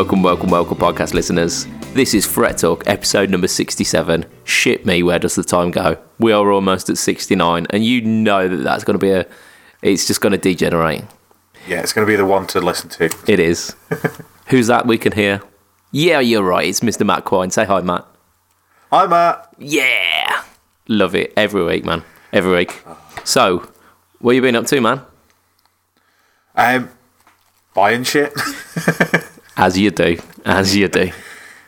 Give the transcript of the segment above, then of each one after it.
Welcome, welcome, welcome, podcast listeners. This is Fret Talk, episode number 67. Shit me, where does the time go? We are almost at 69, and you know that that's going to be a. It's just going to degenerate. Yeah, it's going to be the one to listen to. It is. Who's that we can hear? Yeah, you're right. It's Mr. Matt Quine. Say hi, Matt. Hi, Matt. Yeah. Love it. Every week, man. Every week. So, what you been up to, man? Um, buying shit. As you do. As you do.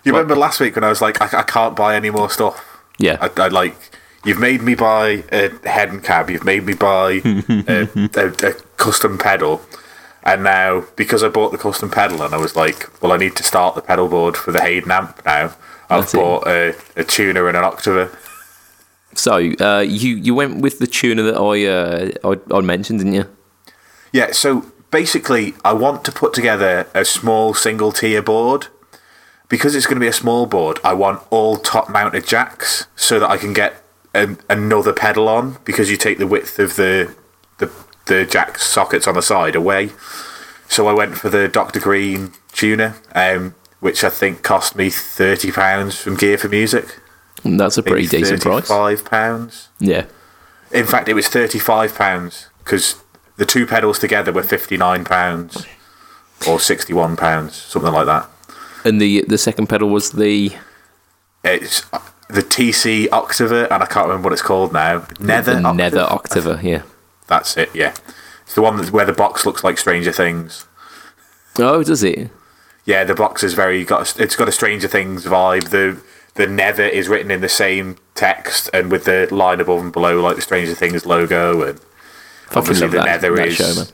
You remember last week when I was like, I, I can't buy any more stuff. Yeah. I, I like. You've made me buy a head and cab. You've made me buy a, a, a custom pedal, and now because I bought the custom pedal, and I was like, well, I need to start the pedal board for the Hayden amp now. I've That's it. bought a, a tuner and an octaver. So, uh, you, you went with the tuner that I, uh, I, I mentioned, didn't you? Yeah, so basically, I want to put together a small single tier board. Because it's going to be a small board, I want all top mounted jacks so that I can get an, another pedal on because you take the width of the, the the jack sockets on the side away. So I went for the Dr. Green tuner, um, which I think cost me £30 from Gear4music. That's a pretty decent price. £35. Yeah. In fact, it was £35 because the two pedals together were £59 or £61, something like that. And the the second pedal was the It's uh, the TC Octava, and I can't remember what it's called now. Nether the Octave? Nether Octaver, yeah. That's it, yeah. It's the one that's where the box looks like Stranger Things. Oh, does it? Yeah, the box is very got. A, it's got a Stranger Things vibe. The the Nether is written in the same text and with the line above and below, like the Stranger Things logo, and obviously the that, Nether that is show,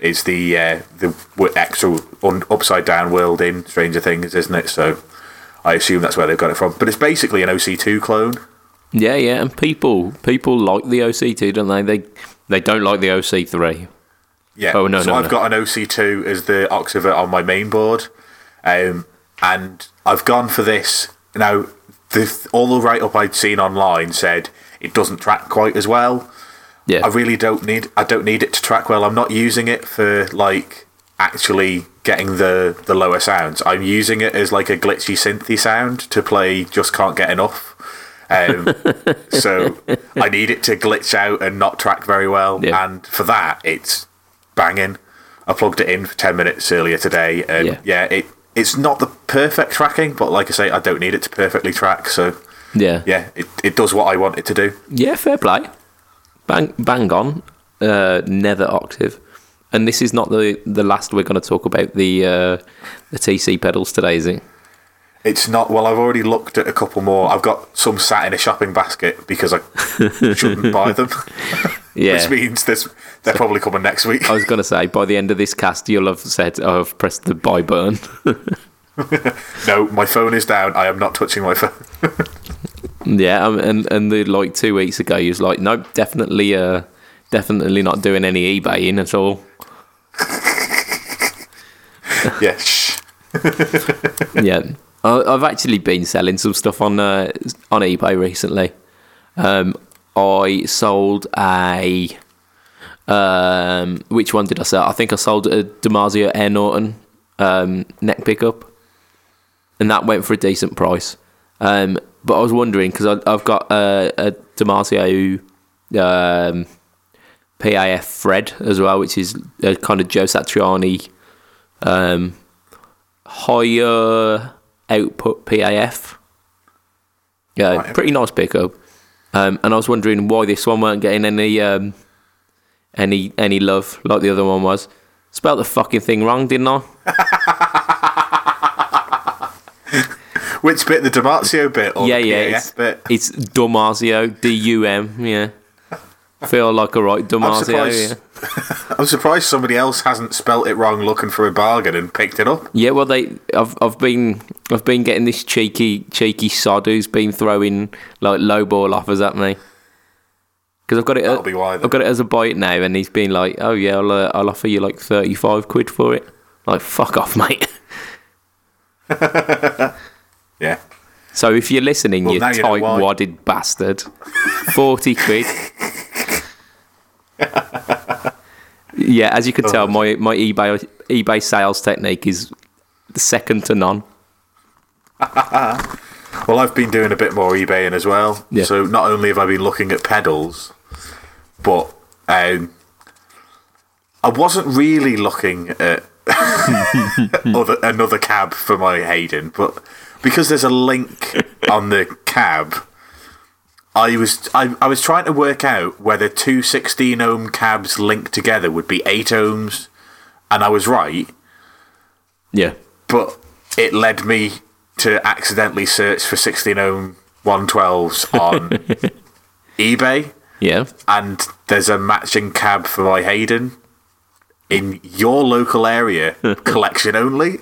is the uh, the extra un- upside down world in Stranger Things, isn't it? So I assume that's where they've got it from. But it's basically an OC2 clone. Yeah, yeah, and people people like the OC2, don't they? They they don't like the OC3. Yeah. Oh, no, so no, I've no. got an OC2 as the Octaver on my main board, um, and I've gone for this now. The, all the write up I'd seen online said it doesn't track quite as well. Yeah. I really don't need. I don't need it to track well. I'm not using it for like actually getting the the lower sounds. I'm using it as like a glitchy synthy sound to play. Just can't get enough. Um, so I need it to glitch out and not track very well. Yeah. And for that, it's banging. I plugged it in for ten minutes earlier today, and Yeah. yeah, it it's not the perfect tracking, but like I say, I don't need it to perfectly track. So yeah. yeah, it, it does what I want it to do. Yeah, fair play. Bang bang on. Uh, Nether Octave. And this is not the the last we're going to talk about the uh, the TC pedals today, is it? It's not. Well, I've already looked at a couple more. I've got some sat in a shopping basket because I shouldn't buy them, Yeah. which means this they're probably coming next week. I was going to say by the end of this cast, you'll have said, oh, "I've pressed the buy button." no, my phone is down. I am not touching my phone. Yeah, um, and and the like two weeks ago, you was like, "Nope, definitely, uh, definitely not doing any eBaying at all." shh. yeah, I- I've actually been selling some stuff on uh, on eBay recently. Um, I sold a. Um, which one did I sell? I think I sold a DiMarzio Air Norton um, neck pickup, and that went for a decent price. Um, but I was wondering because I've got a, a DiMarzio um, PAF Fred as well, which is a kind of Joe Satriani um, higher output PAF. Yeah, Right. pretty nice pickup. Um, and I was wondering why this one weren't getting any um, any any love like the other one was. Spelt the fucking thing wrong, didn't I? Which bit? The Damasio bit or yeah, the yeah. It's, bit? it's Damasio, D U M. Yeah, feel like a right Damasio. surprised. Yeah. I'm surprised somebody else hasn't spelt it wrong, looking for a bargain and picked it up. Yeah, well, they I've I've been I've been getting this cheeky cheeky sod who's been throwing like low ball offers at me because I've got it. That'll be why then. I've got it as a bite now, and he's been like, "Oh yeah, I'll uh, I'll offer you like thirty five quid for it." Like, fuck off, mate. Yeah. So if you're listening, Well, you tight wadded bastard, forty quid. yeah, as you can tell, Oh. my my eBay eBay sales technique is second to none. Well, I've been doing a bit more eBaying as well. Yeah. So not only have I been looking at pedals, but um, I wasn't really looking at other, another cab for my Hayden, but because there's a link on the cab, I was I, I was trying to work out whether two 16 ohm cabs linked together would be 8 ohms, and I was right Yeah. but it led me to accidentally search for 16 ohm 112s on eBay, Yeah. and there's a matching cab for my Hayden in your local area, collection only.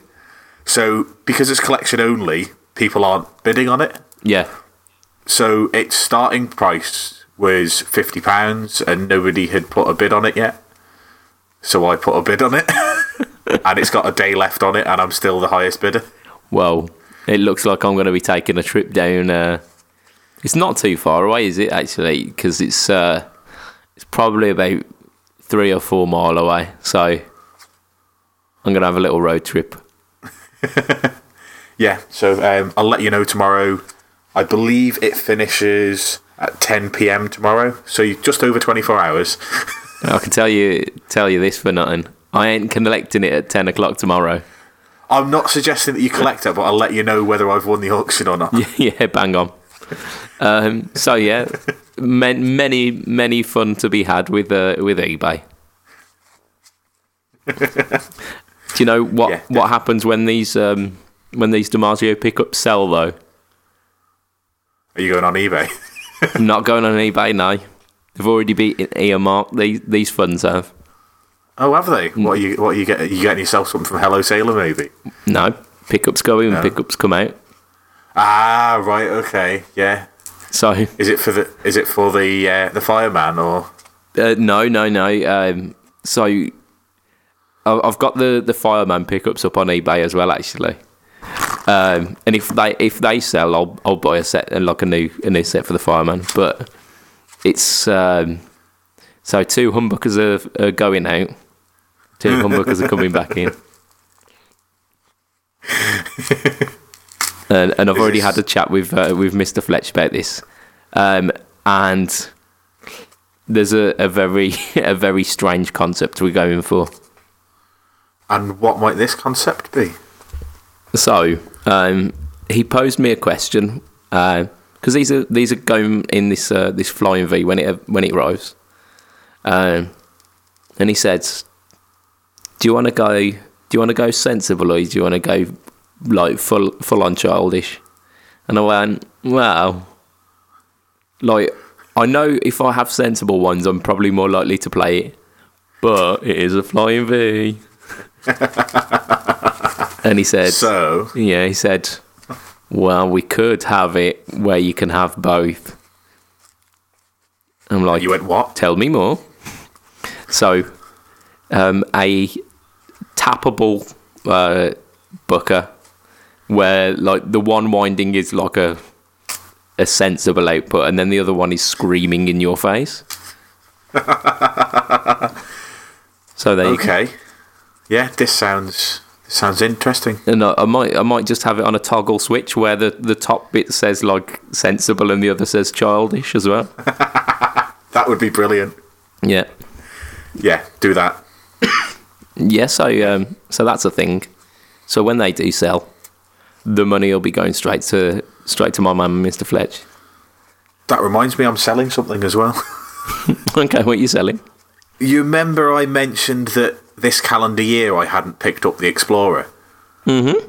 So, because it's collection only, people aren't bidding on it. Yeah. So, its starting price was £50, and nobody had put a bid on it yet. So, I put a bid on it, and it's got a day left on it, and I'm still the highest bidder. Well, it looks like I'm going to be taking a trip down. Uh, it's not too far away, is it? Actually, because it's uh, it's probably about three or four mile away. So I'm going to have a little road trip. Yeah, so um, I'll let you know tomorrow. I believe it finishes at 10 p.m. tomorrow, so just over 24 hours. I can tell you tell you this for nothing. I ain't collecting it at ten o'clock tomorrow. I'm not suggesting that you collect it, but I'll let you know whether I've won the auction or not. yeah, bang on. Um, so yeah, man, many many fun to be had with uh, with eBay. Do you know what Yeah. what happens when these um, when these DiMarzio pickups sell though? Are you going on eBay? I'm not going on eBay now. They've already been earmarked. These these funds have Oh, have they? What are you? What are you getting? You getting yourself something from Hello Sailor, maybe? no pickups go in, pickups come out. Ah, right. Okay. Yeah. So Is it for the? Is it for the uh, the fireman or? Uh, no, no, no. Um, so I've got the, the fireman pickups up on eBay as well, actually. Um, and if they if they sell, I'll I'll buy a set and like a new a new set for the fireman. But it's um, so two humbuckers are, are going out, two humbuckers are coming back in. and, and I've already had a chat with uh, with Mr. Fletch about this, um, and there's a, a very a very strange concept we're going for. And what might this concept be? So um, he posed me a question because these are these are going in this uh, this flying V when it when it arrives, um, and he said, "Do you want to go? Do you want to go sensible or do you want to go like full full on childish?" And I went, "Well, like I know if I have sensible ones, I'm probably more likely to play it, but it is a flying V." and he said, So yeah, he said, well, we could have it where you can have both. I'm like, you went what? tell me more. So, um, a tappable uh, booker where like the one winding is like a a sensible output, and then the other one is screaming in your face. so there you go. Yeah, this sounds this sounds interesting. And I, I might I might just have it on a toggle switch where the, the top bit says like sensible and the other says childish as well. That would be brilliant. Yeah. Yeah, do that. Yeah, so um, so that's a thing. So when they do sell, the money will be going straight to straight to my man, Mr. Fletch. That reminds me, I'm selling something as well. okay, what are you selling? You remember I mentioned that this calendar year I hadn't picked up the Explorer? Mm-hmm.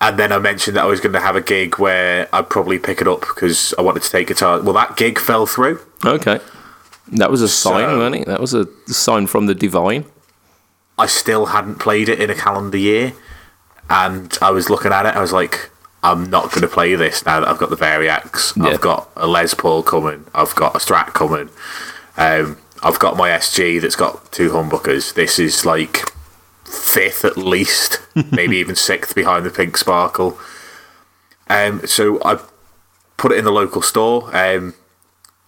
And then I mentioned that I was going to have a gig where I'd probably pick it up because I wanted to take guitar. Well, that gig fell through. Okay. That was a sign, So- wasn't it? That was a sign from the divine. I still hadn't played it in a calendar year. And I was looking at it, I was like, I'm not going to play this now that I've got the Variax. Yeah. I've got a Les Paul coming. I've got a Strat coming. Um, I've got my SG that's got two humbuckers. This is like fifth at least, maybe even sixth behind the Pink Sparkle. Um, so I put it in the local store, um,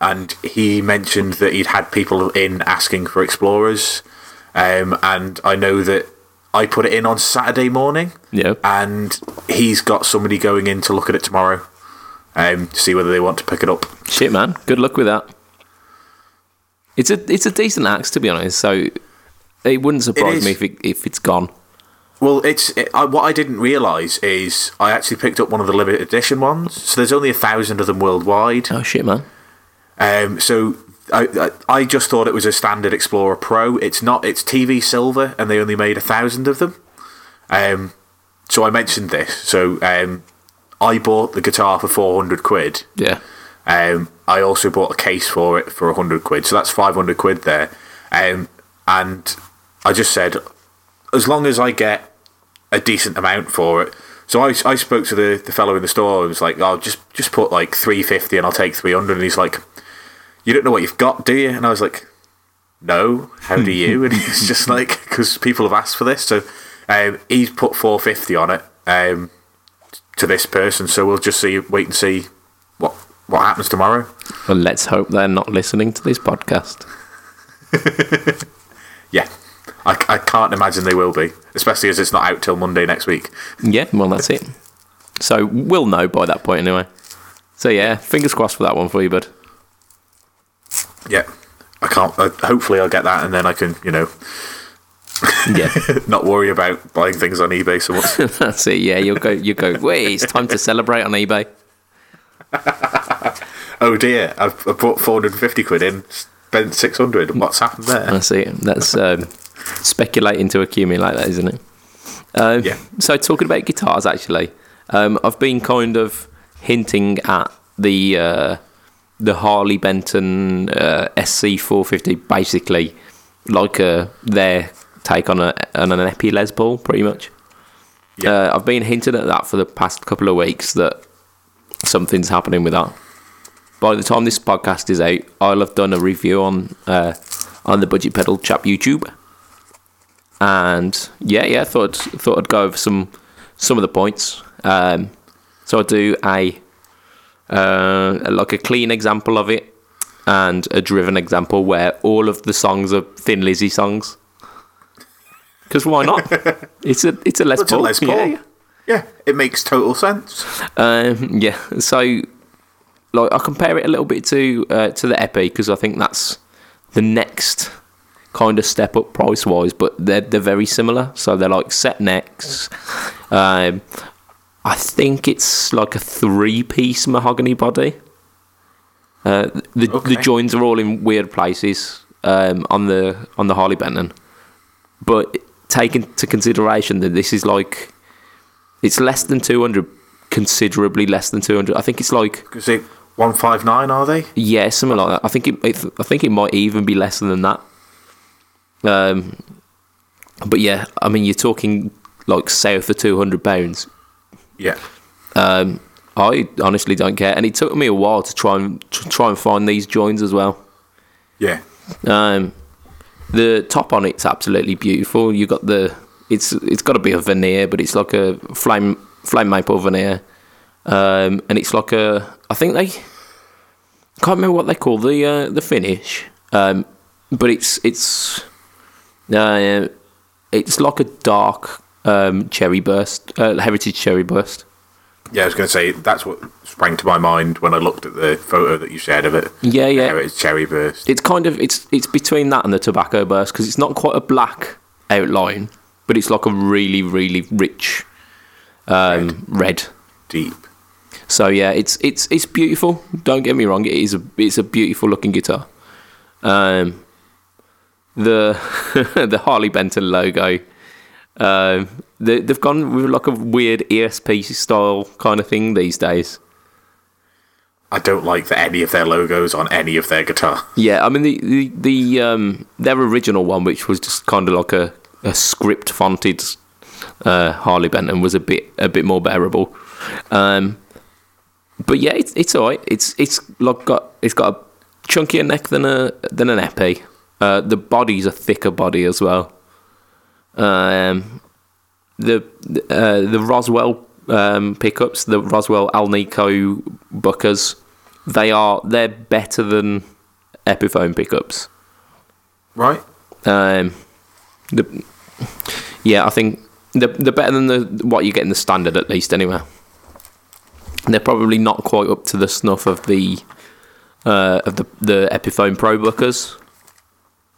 and he mentioned that he'd had people in asking for Explorers, um, and I know that I put it in on Saturday morning, Yeah. and he's got somebody going in to look at it tomorrow, um, to see whether they want to pick it up. Shit, man. Good luck with that. It's a it's a decent axe to be honest. So it wouldn't surprise is. me if it, if it's gone. Well, it's it, I, what I didn't realise is I actually picked up one of the limited edition ones. So there's only a thousand of them worldwide. Oh shit, man. Um, so I, I I just thought it was a standard Explorer Pro. It's not. It's TV silver, and they only made a thousand of them. Um, so I mentioned this. So um, I bought the guitar for four hundred quid. Yeah. Um, I also bought a case for it for hundred quid. So that's five hundred quid there. Um, and I just said, as long as I get a decent amount for it. So I, I spoke to the, the fellow in the store and was like, "I'll just just put like three fifty and I'll take three hundred. And he's like, "You don't know what you've got, do you?" And I was like, "No, how do you?" and he's just like, "Because people have asked for this." So um, he's put four fifty on it um, to this person. So we'll just see, wait and see what happens tomorrow. Well, let's hope they're not listening to this podcast. Yeah, I, I can't imagine they will be, especially as it's not out till Monday next week. Yeah, well, that's it. So we'll know by that point anyway. So yeah, fingers crossed for that one for you, bud. Yeah, I can't. Uh, hopefully, I'll get that, and then I can, you know, Yeah, not worry about buying things on eBay so much. that's it. Yeah, you'll go. You go. Wait, it's time to celebrate on eBay. Oh dear, I've, I hundred and fifty quid in, spent six hundred. What's happened there? That's it. That's um, speculating to accumulate like that, isn't it? Um, Yeah. So talking about guitars, actually, um, I've been kind of hinting at the uh, the Harley Benton uh, SC four fifty, basically like uh, their take on a on an Epi Les Paul, pretty much. Yeah. Uh, I've been hinting at that for the past couple of weeks that something's happening with that. By the time this podcast is out, I'll have done a review on uh, on the Budget Pedal Chap YouTube, and yeah, yeah, thought thought I'd go over some some of the points. Um, so I'll do a uh, like a clean example of it and a driven example where all of the songs are Thin Lizzy songs. Because why not? it's a it's a Les It's a Les Paul. Yeah, yeah. Yeah, it makes total sense. Um, yeah, so like I compare it a little bit to uh, to the Epi because I think that's the next kind of step up price wise, but they're they're very similar. So they're like set necks. Um, I think it's like a three piece mahogany body. Uh, the Okay. the joins are all in weird places um, on the on the Harley Benton, but taking into consideration that this is like it's less than 200 considerably less than 200 i think it's like Is it one five nine? Are they? yeah something like that i think it, it i think it might even be less than that um but yeah i mean you're talking like south of 200 pounds Yeah. um i honestly don't care and it took me a while to try and to try and find these joins as well Yeah. Um, the top on it's absolutely beautiful. You've got the it's it's got to be a veneer, but it's like a flame flame maple veneer, um, and it's like a I think they can't remember what they call the uh, the finish, um, but it's it's uh, it's like a dark um, cherry burst, uh, heritage cherry burst. Yeah, I was going to say that's what sprang to my mind when I looked at the photo that you shared of it. Yeah, yeah. Heritage cherry burst. It's kind of it's it's between that and the tobacco burst because it's not quite a black outline, but it's like a really really rich um, red. Deep. So yeah, it's it's it's beautiful. Don't get me wrong, it is a it's a beautiful looking guitar. Um, the the Harley Benton logo. Um, they, they've gone with like a weird ESP style kind of thing these days. I don't like the, any of their logos on any of their guitar. Yeah, I mean the the, the um, their original one, which was just kind of like a, a script fonted uh, Harley Benton, was a bit a bit more bearable. Um, but yeah, it's it's alright. It's it's like got it's got a chunkier neck than a than an Epi. Uh, the body's a thicker body as well. Um, the uh, the Roswell um, pickups, the Roswell Alnico Buckers, they are they're better than Epiphone pickups. Right? Um, the Yeah, I think they're, they're better than the what you get in the standard at least. Anyway, they're probably not quite up to the snuff of the uh, of the the Epiphone ProBuckers,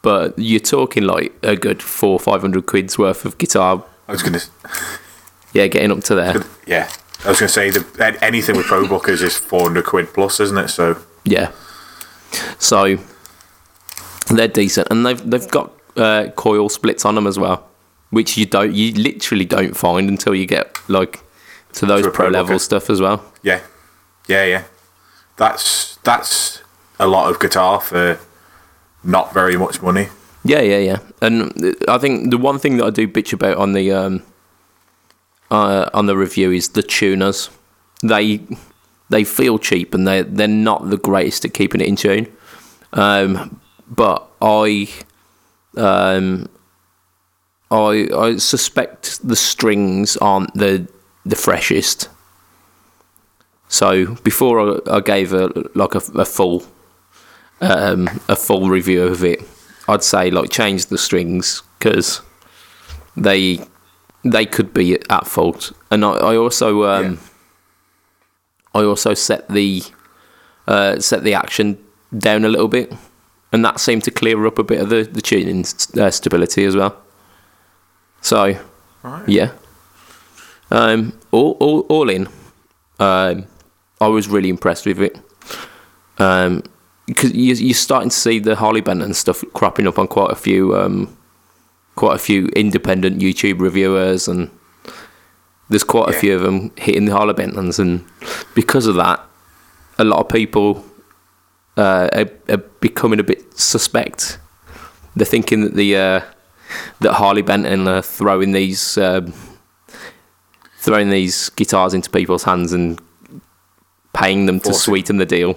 but you're talking like a good four five hundred quid's worth of guitar. I was gonna, Yeah, getting up to there. yeah, I was gonna say the anything with ProBuckers is four hundred quid plus, isn't it? So Yeah. So they're decent, and they've they've got uh, coil splits on them as well, which you don't you literally don't find until you get like to those pro pro level stuff as well. yeah, yeah, yeah. That's that's a lot of guitar for not very much money. Yeah, yeah, yeah. And I think the one thing that I do bitch about on the um, uh, on the review is the tuners. They they feel cheap and they they're not the greatest at keeping it in tune. Um, but I um, I I suspect the strings aren't the the freshest. So before I, I gave a like a, a full um, a full review of it, I'd say like change the strings because they they could be at fault. And I, I also um, I also set the uh, set the action down a little bit, and that seemed to clear up a bit of the the tuning uh, stability as well. So Right. yeah, um, all all all in, um, I was really impressed with it. Um, because you, you're starting to see the Harley Benton stuff cropping up on quite a few, um, quite a few independent YouTube reviewers, and there's quite a few of them hitting the Harley Bentons, and because of that, a lot of people uh, are, are becoming a bit suspect. They're thinking that the uh, that Harley Benton are throwing these um, throwing these guitars into people's hands and paying them to sweeten the deal.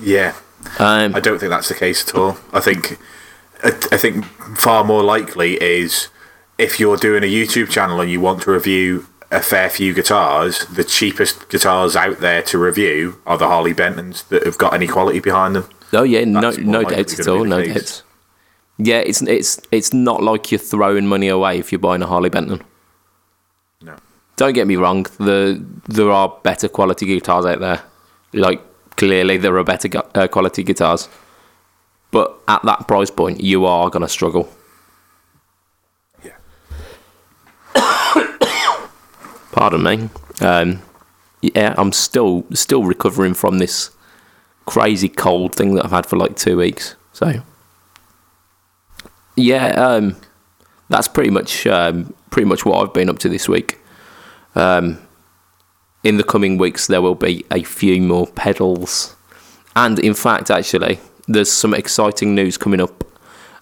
Yeah, Um, I don't think that's the case at all. I think I, I think far more likely is if you're doing a YouTube channel and you want to review a fair few guitars, the cheapest guitars out there to review are the Harley Bentons that have got any quality behind them. Oh yeah, no, That's no likely doubts at all, no case. doubts. Yeah, it's it's it's not like you're throwing money away if you're buying a Harley Benton. Don't get me wrong, the there are better quality guitars out there. Like clearly there are better gu- uh, quality guitars, but at that price point, you are gonna struggle. Yeah. Pardon me. Um, yeah, I'm still still recovering from this crazy cold thing that I've had for like two weeks. So, yeah, um, that's pretty much um, pretty much what I've been up to this week. Um, in the coming weeks, there will be a few more pedals, and in fact, actually, there's some exciting news coming up.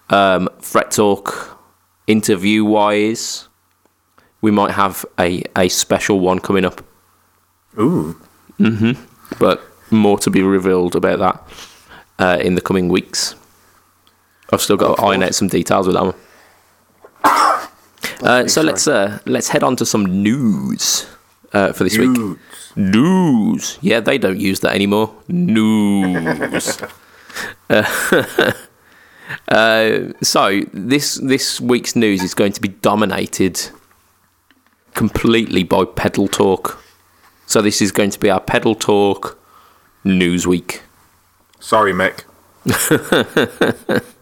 Um, Fret Talk interview wise, we might have a, a special one coming up Ooh. Mhm. but more to be revealed about that uh, in the coming weeks. I've still got to iron out some details with that one. Uh, so let's uh, let's head on to some news uh, for this week. News, yeah, they don't use that anymore. News. uh, uh, so this this week's news is going to be dominated completely by pedal talk. So this is going to be our pedal talk news week. Sorry, Mick.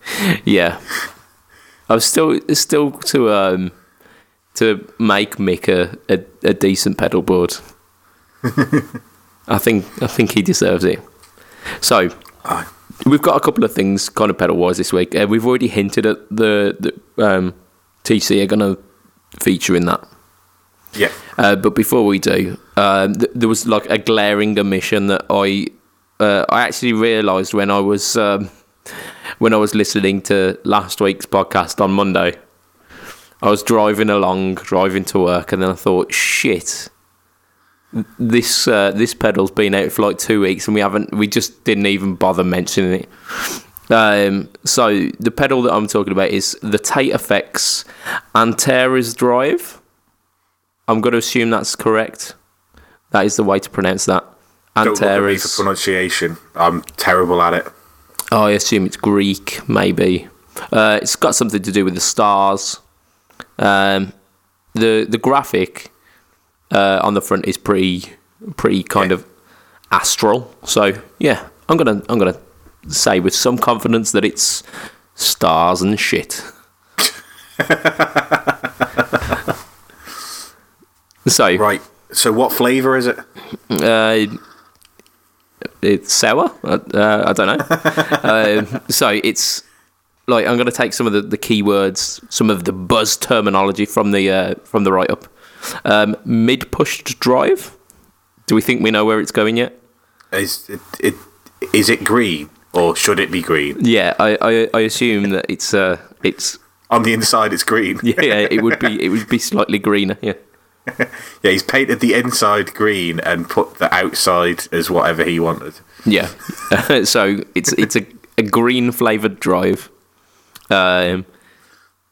Yeah, I was still still to um to make Mick a, a, a decent pedal board. I think I think he deserves it. So we've got a couple of things kind of pedal wise this week. Uh, we've already hinted at the, the um, TC are going to feature in that. Yeah. Uh, but before we do, um, th- there was like a glaring omission that I uh, I actually realised when I was um, when I was listening to last week's podcast on Monday. I was driving along, driving to work, and then I thought, shit, this uh, this pedal's been out for like two weeks, and we haven't, we just didn't even bother mentioning it. Um, so the pedal that I'm talking about is the Tate Effects Antares Drive. I'm going to assume that's correct. That is the way to pronounce that. Antares. Don't look at me for pronunciation. I'm terrible at it. I assume it's Greek, maybe. Uh, it's got something to do with the stars. Um, the the graphic uh, on the front is pretty pretty kind of astral. So yeah, I'm gonna I'm gonna say with some confidence that it's stars and shit. so Right. So what flavour is it? uh, it's sour. Uh, uh, I don't know. um, so it's like I'm going to take some of the, the keywords, some of the buzz terminology from the uh, from the write up. Um, Mid pushed drive. Do we think we know where it's going yet? Is it, it is it green or should it be green? Yeah, I, I, I assume that it's uh it's On the inside, it's green. yeah, yeah it would be it would be slightly greener. Yeah. Yeah, he's painted the inside green and put the outside as whatever he wanted. Yeah. so it's it's a, a green flavored drive. Um,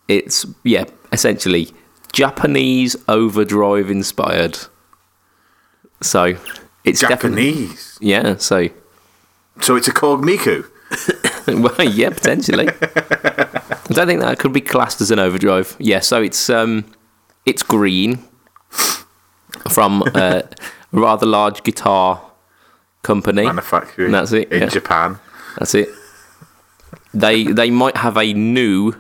it's yeah, essentially Japanese overdrive inspired. So it's Japanese. yeah. So So it's a Korg Miku. well, yeah, potentially. I don't think that could be classed as an overdrive. Yeah. So it's um, it's green from a rather large guitar company. manufacturing That's it, in yeah. Japan. That's it. They they might have a new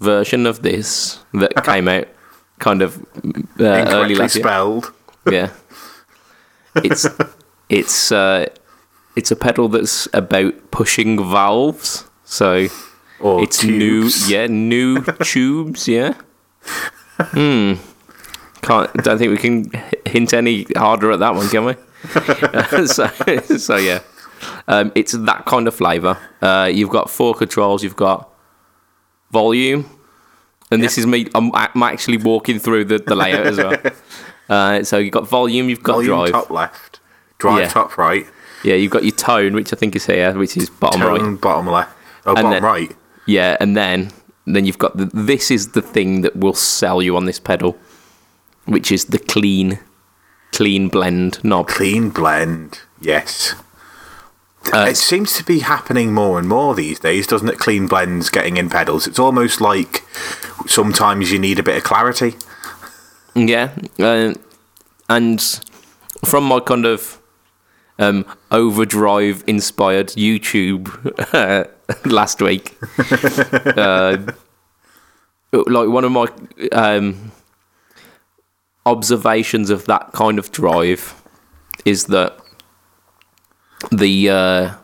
version of this that came out kind of uh, early last year. spelled. Yeah, it's it's uh, it's a pedal that's about pushing valves. So Or it's tubes. new, yeah, new tubes, yeah. Hmm. Can't. Don't think we can hint any harder at that one, can we? so, so yeah. Um, it's that kind of flavour. Uh, you've got four controls. You've got volume, and this is me. I'm, I'm actually walking through the, the layout as well. Uh, so you've got volume. You've got Volume drive. top left. Drive Yeah. top right. Yeah, you've got your tone, which I think is here, which is bottom right. Tone bottom left. Oh, bottom then- right. Yeah, and then then you've got the, this is the thing that will sell you on this pedal, which is the clean, clean blend knob. Clean blend. Yes. Uh, it seems to be happening more and more these days, doesn't it? Clean blends getting in pedals. It's almost like sometimes you need a bit of clarity. Yeah, uh, and from my kind of um, overdrive inspired YouTube last week, uh, like one of my um, observations of that kind of drive is that the uh,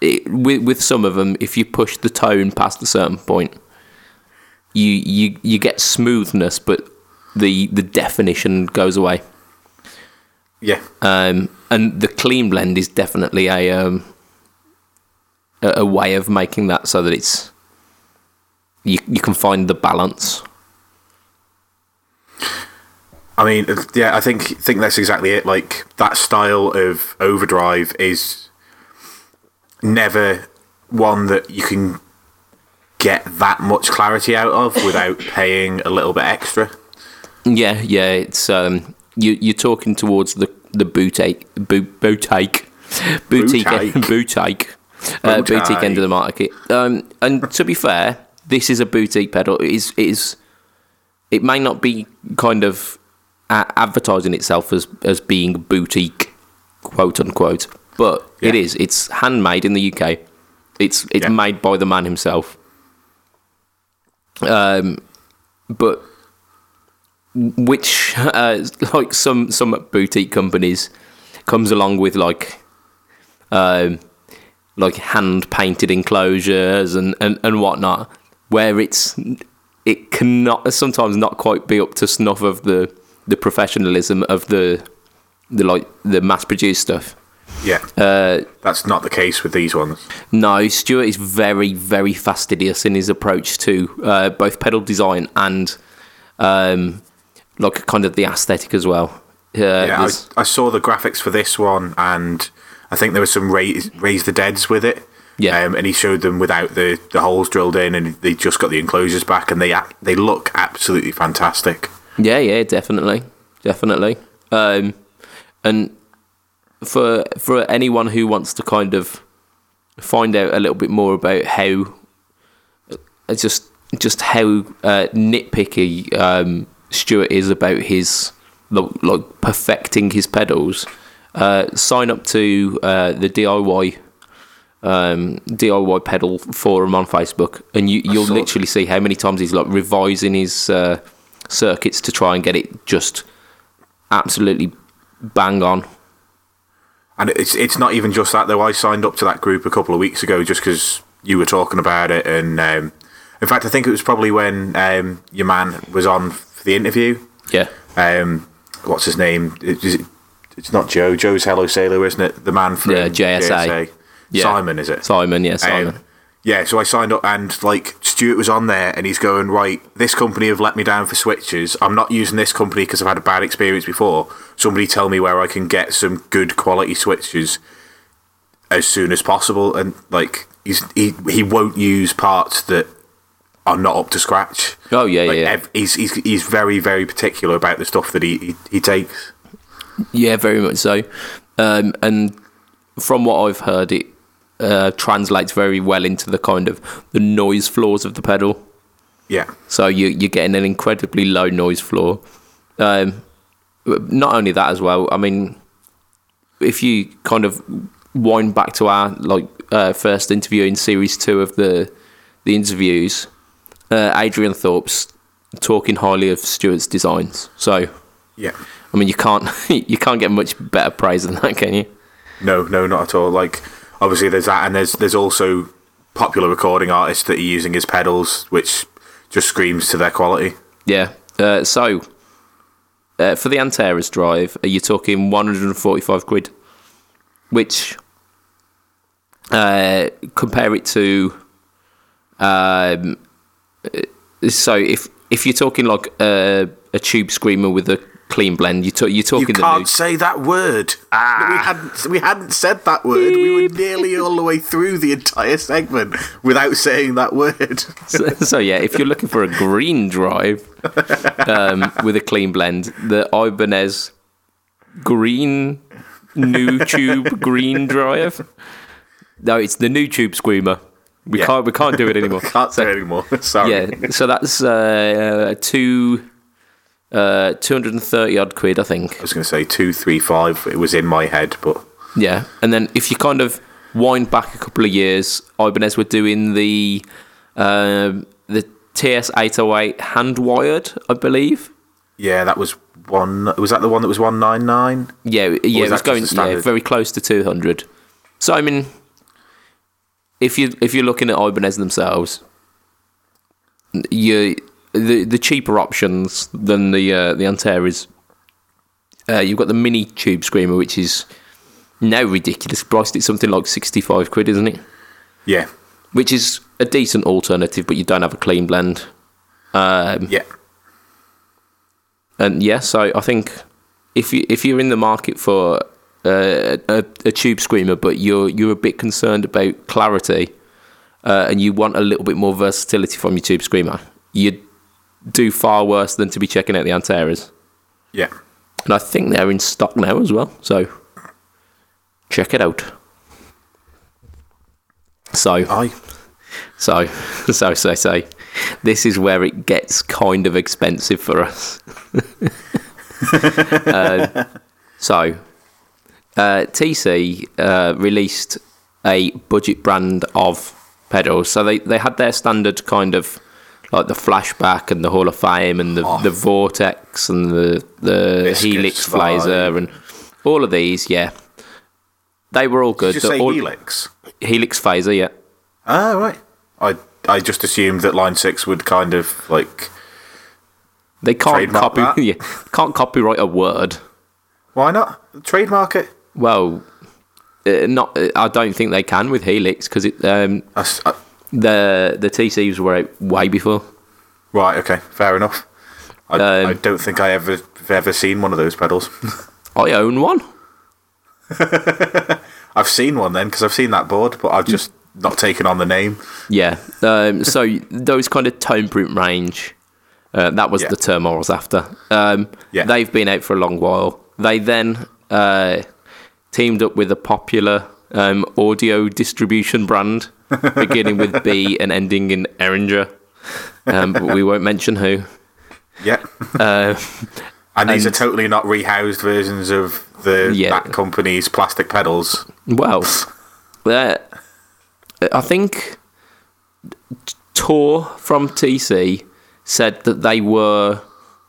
it, with with some of them, if you push the tone past a certain point, you you you get smoothness, but the the definition goes away. Yeah. Um, and the clean blend is definitely a um, a, a way of making that so that it's you you can find the balance. I mean, yeah, I think think that's exactly it. Like that style of overdrive is never one that you can get that much clarity out of without paying a little bit extra. Yeah, yeah, it's um, you you're talking towards the the boutique bo- boutique boutique Boutique. boutique uh, boutique end of the market. Um, and to be fair, this is a boutique pedal. It is it is it may not be kind of advertising itself as as being boutique, quote unquote, but it Yeah. is. It's handmade in the UK. It's it's Yeah. made by the man himself. Um, but which uh, like some some boutique companies comes along with like um like hand painted enclosures and, and and whatnot where it's it cannot sometimes not quite be up to snuff of the the professionalism of the the like the mass produced stuff Yeah, uh that's not the case with these ones. no, Stuart is very, very fastidious in his approach to uh, both pedal design and um, like kind of the aesthetic as well. Uh, Yeah, I, I saw the graphics for this one, and I think there was some raise, raise the deads with it. Yeah. um, and he showed them without the, the holes drilled in, and they just got the enclosures back, and they they look absolutely fantastic. Yeah, yeah, definitely, definitely. Um, and for for anyone who wants to kind of find out a little bit more about how, uh, just just how uh, nitpicky um, Stuart is about his like, like perfecting his pedals. Uh, sign up to uh, the DIY um, DIY pedal forum on Facebook, and you, you'll literally see how many times he's like revising his uh, circuits to try and get it just absolutely bang on. And it's it's not even just that though. I signed up to that group a couple of weeks ago just because you were talking about it, and um, in fact, I think it was probably when um, your man was on for the interview. Yeah, Um, what's his name? It- is it- it's not Joe. Joe's Hello Sailor, isn't it? The man from Yeah, JSA. Yeah. Simon, is it? Simon. Yeah, Simon. Um, yeah, so I signed up and like Stuart was on there and he's going, right, this company have let me down for switches. I'm not using this company because I've had a bad experience before. Somebody tell me where I can get some good quality switches as soon as possible. And like he's he, he won't use parts that are not up to scratch. oh yeah, Like yeah. he's, he's he's very very particular about the stuff that he he, he takes. Yeah, very much so. Um, and from what I've heard, it uh, translates very well into the kind of the noise floors of the pedal. Yeah, So you, you're getting an incredibly low noise floor. Um, not only that as well. I mean, if you kind of wind back to our like uh, first interview in series two of the the interviews, uh, Adrian Thorpe's talking highly of Stuart's designs. So yeah. I mean, you can't you can't get much better praise than that, can you? No, no, not at all. Like obviously there's that, and there's there's also popular recording artists that are using his pedals, which just screams to their quality. Yeah. Uh, so uh, for the Antares drive, are you talking 145 quid? Which uh, compare it to um, uh, so if if you're talking like a, a tube screamer with a clean blend, you You talking the can't new, say that word. We hadn't we hadn't said that word. We were nearly all the way through the entire segment without saying that word. so, so yeah, if you're looking for a green drive um, with a clean blend, the Ibanez green new tube green drive. No, it's the new tube screamer. We Yeah. can't we can't do it anymore. Can't say it anymore. Sorry. yeah, so that's uh, two uh, two hundred and thirty odd quid, I think. I was going to say two, three, five. It was in my head, but Yeah, and then if you kind of wind back a couple of years, Ibanez were doing the um, the TS eight hundred eight hand wired, I believe. yeah, that was one. Was that the one that was one nine nine? Yeah, yeah, was it was going yeah, very close to two hundred. So I mean, if you if you're looking at Ibanez themselves, you the the cheaper options than the uh, the Antares. Uh, you've got the mini tube screamer, which is now ridiculous priced. It's something like sixty five quid, isn't it? Yeah, Which is a decent alternative, but you don't have a clean blend. Um, yeah, And yeah, so I think if you if you're in the market for uh, a, a tube screamer, but you're you're a bit concerned about clarity, uh, and you want a little bit more versatility from your tube screamer, you'd do far worse than to be checking out the Antares. yeah. And I think they're in stock now as well. So check it out. So I so so so so this is where it gets kind of expensive for us. Uh, so uh, TC uh, released a budget brand of pedals. So they, they had their standard kind of like the flashback and the Hall of Fame and the, the Vortex and the the Biscuits Helix. Blazer and all of these. Yeah, they were all good. did you The say all- Helix? Helix Phaser, yeah. Ah, right. I I just assumed that Line Six would kind of like. They can't copy. Yeah, can't copyright a word. Why not trademark it? Well, uh, not. Uh, I don't think they can with Helix because it um, That's, uh, the the TCs were out way before. right. Okay. Fair enough. I, Um, I don't think I ever have ever seen one of those pedals. I own one. I've seen one then because I've seen that board, but I've just not taken on the name. Yeah. Um, so those kind of tone print range. Uh, that was Yeah. the term I was after. Um, Yeah. They've been out for a long while. They then uh, teamed up with a popular um, audio distribution brand, beginning with B and ending in Eringer. um, but we won't mention who. Yeah. Uh, And these And- are totally not rehoused versions of the Yeah. that company's plastic pedals. well, uh, I think Tor from TC said that they were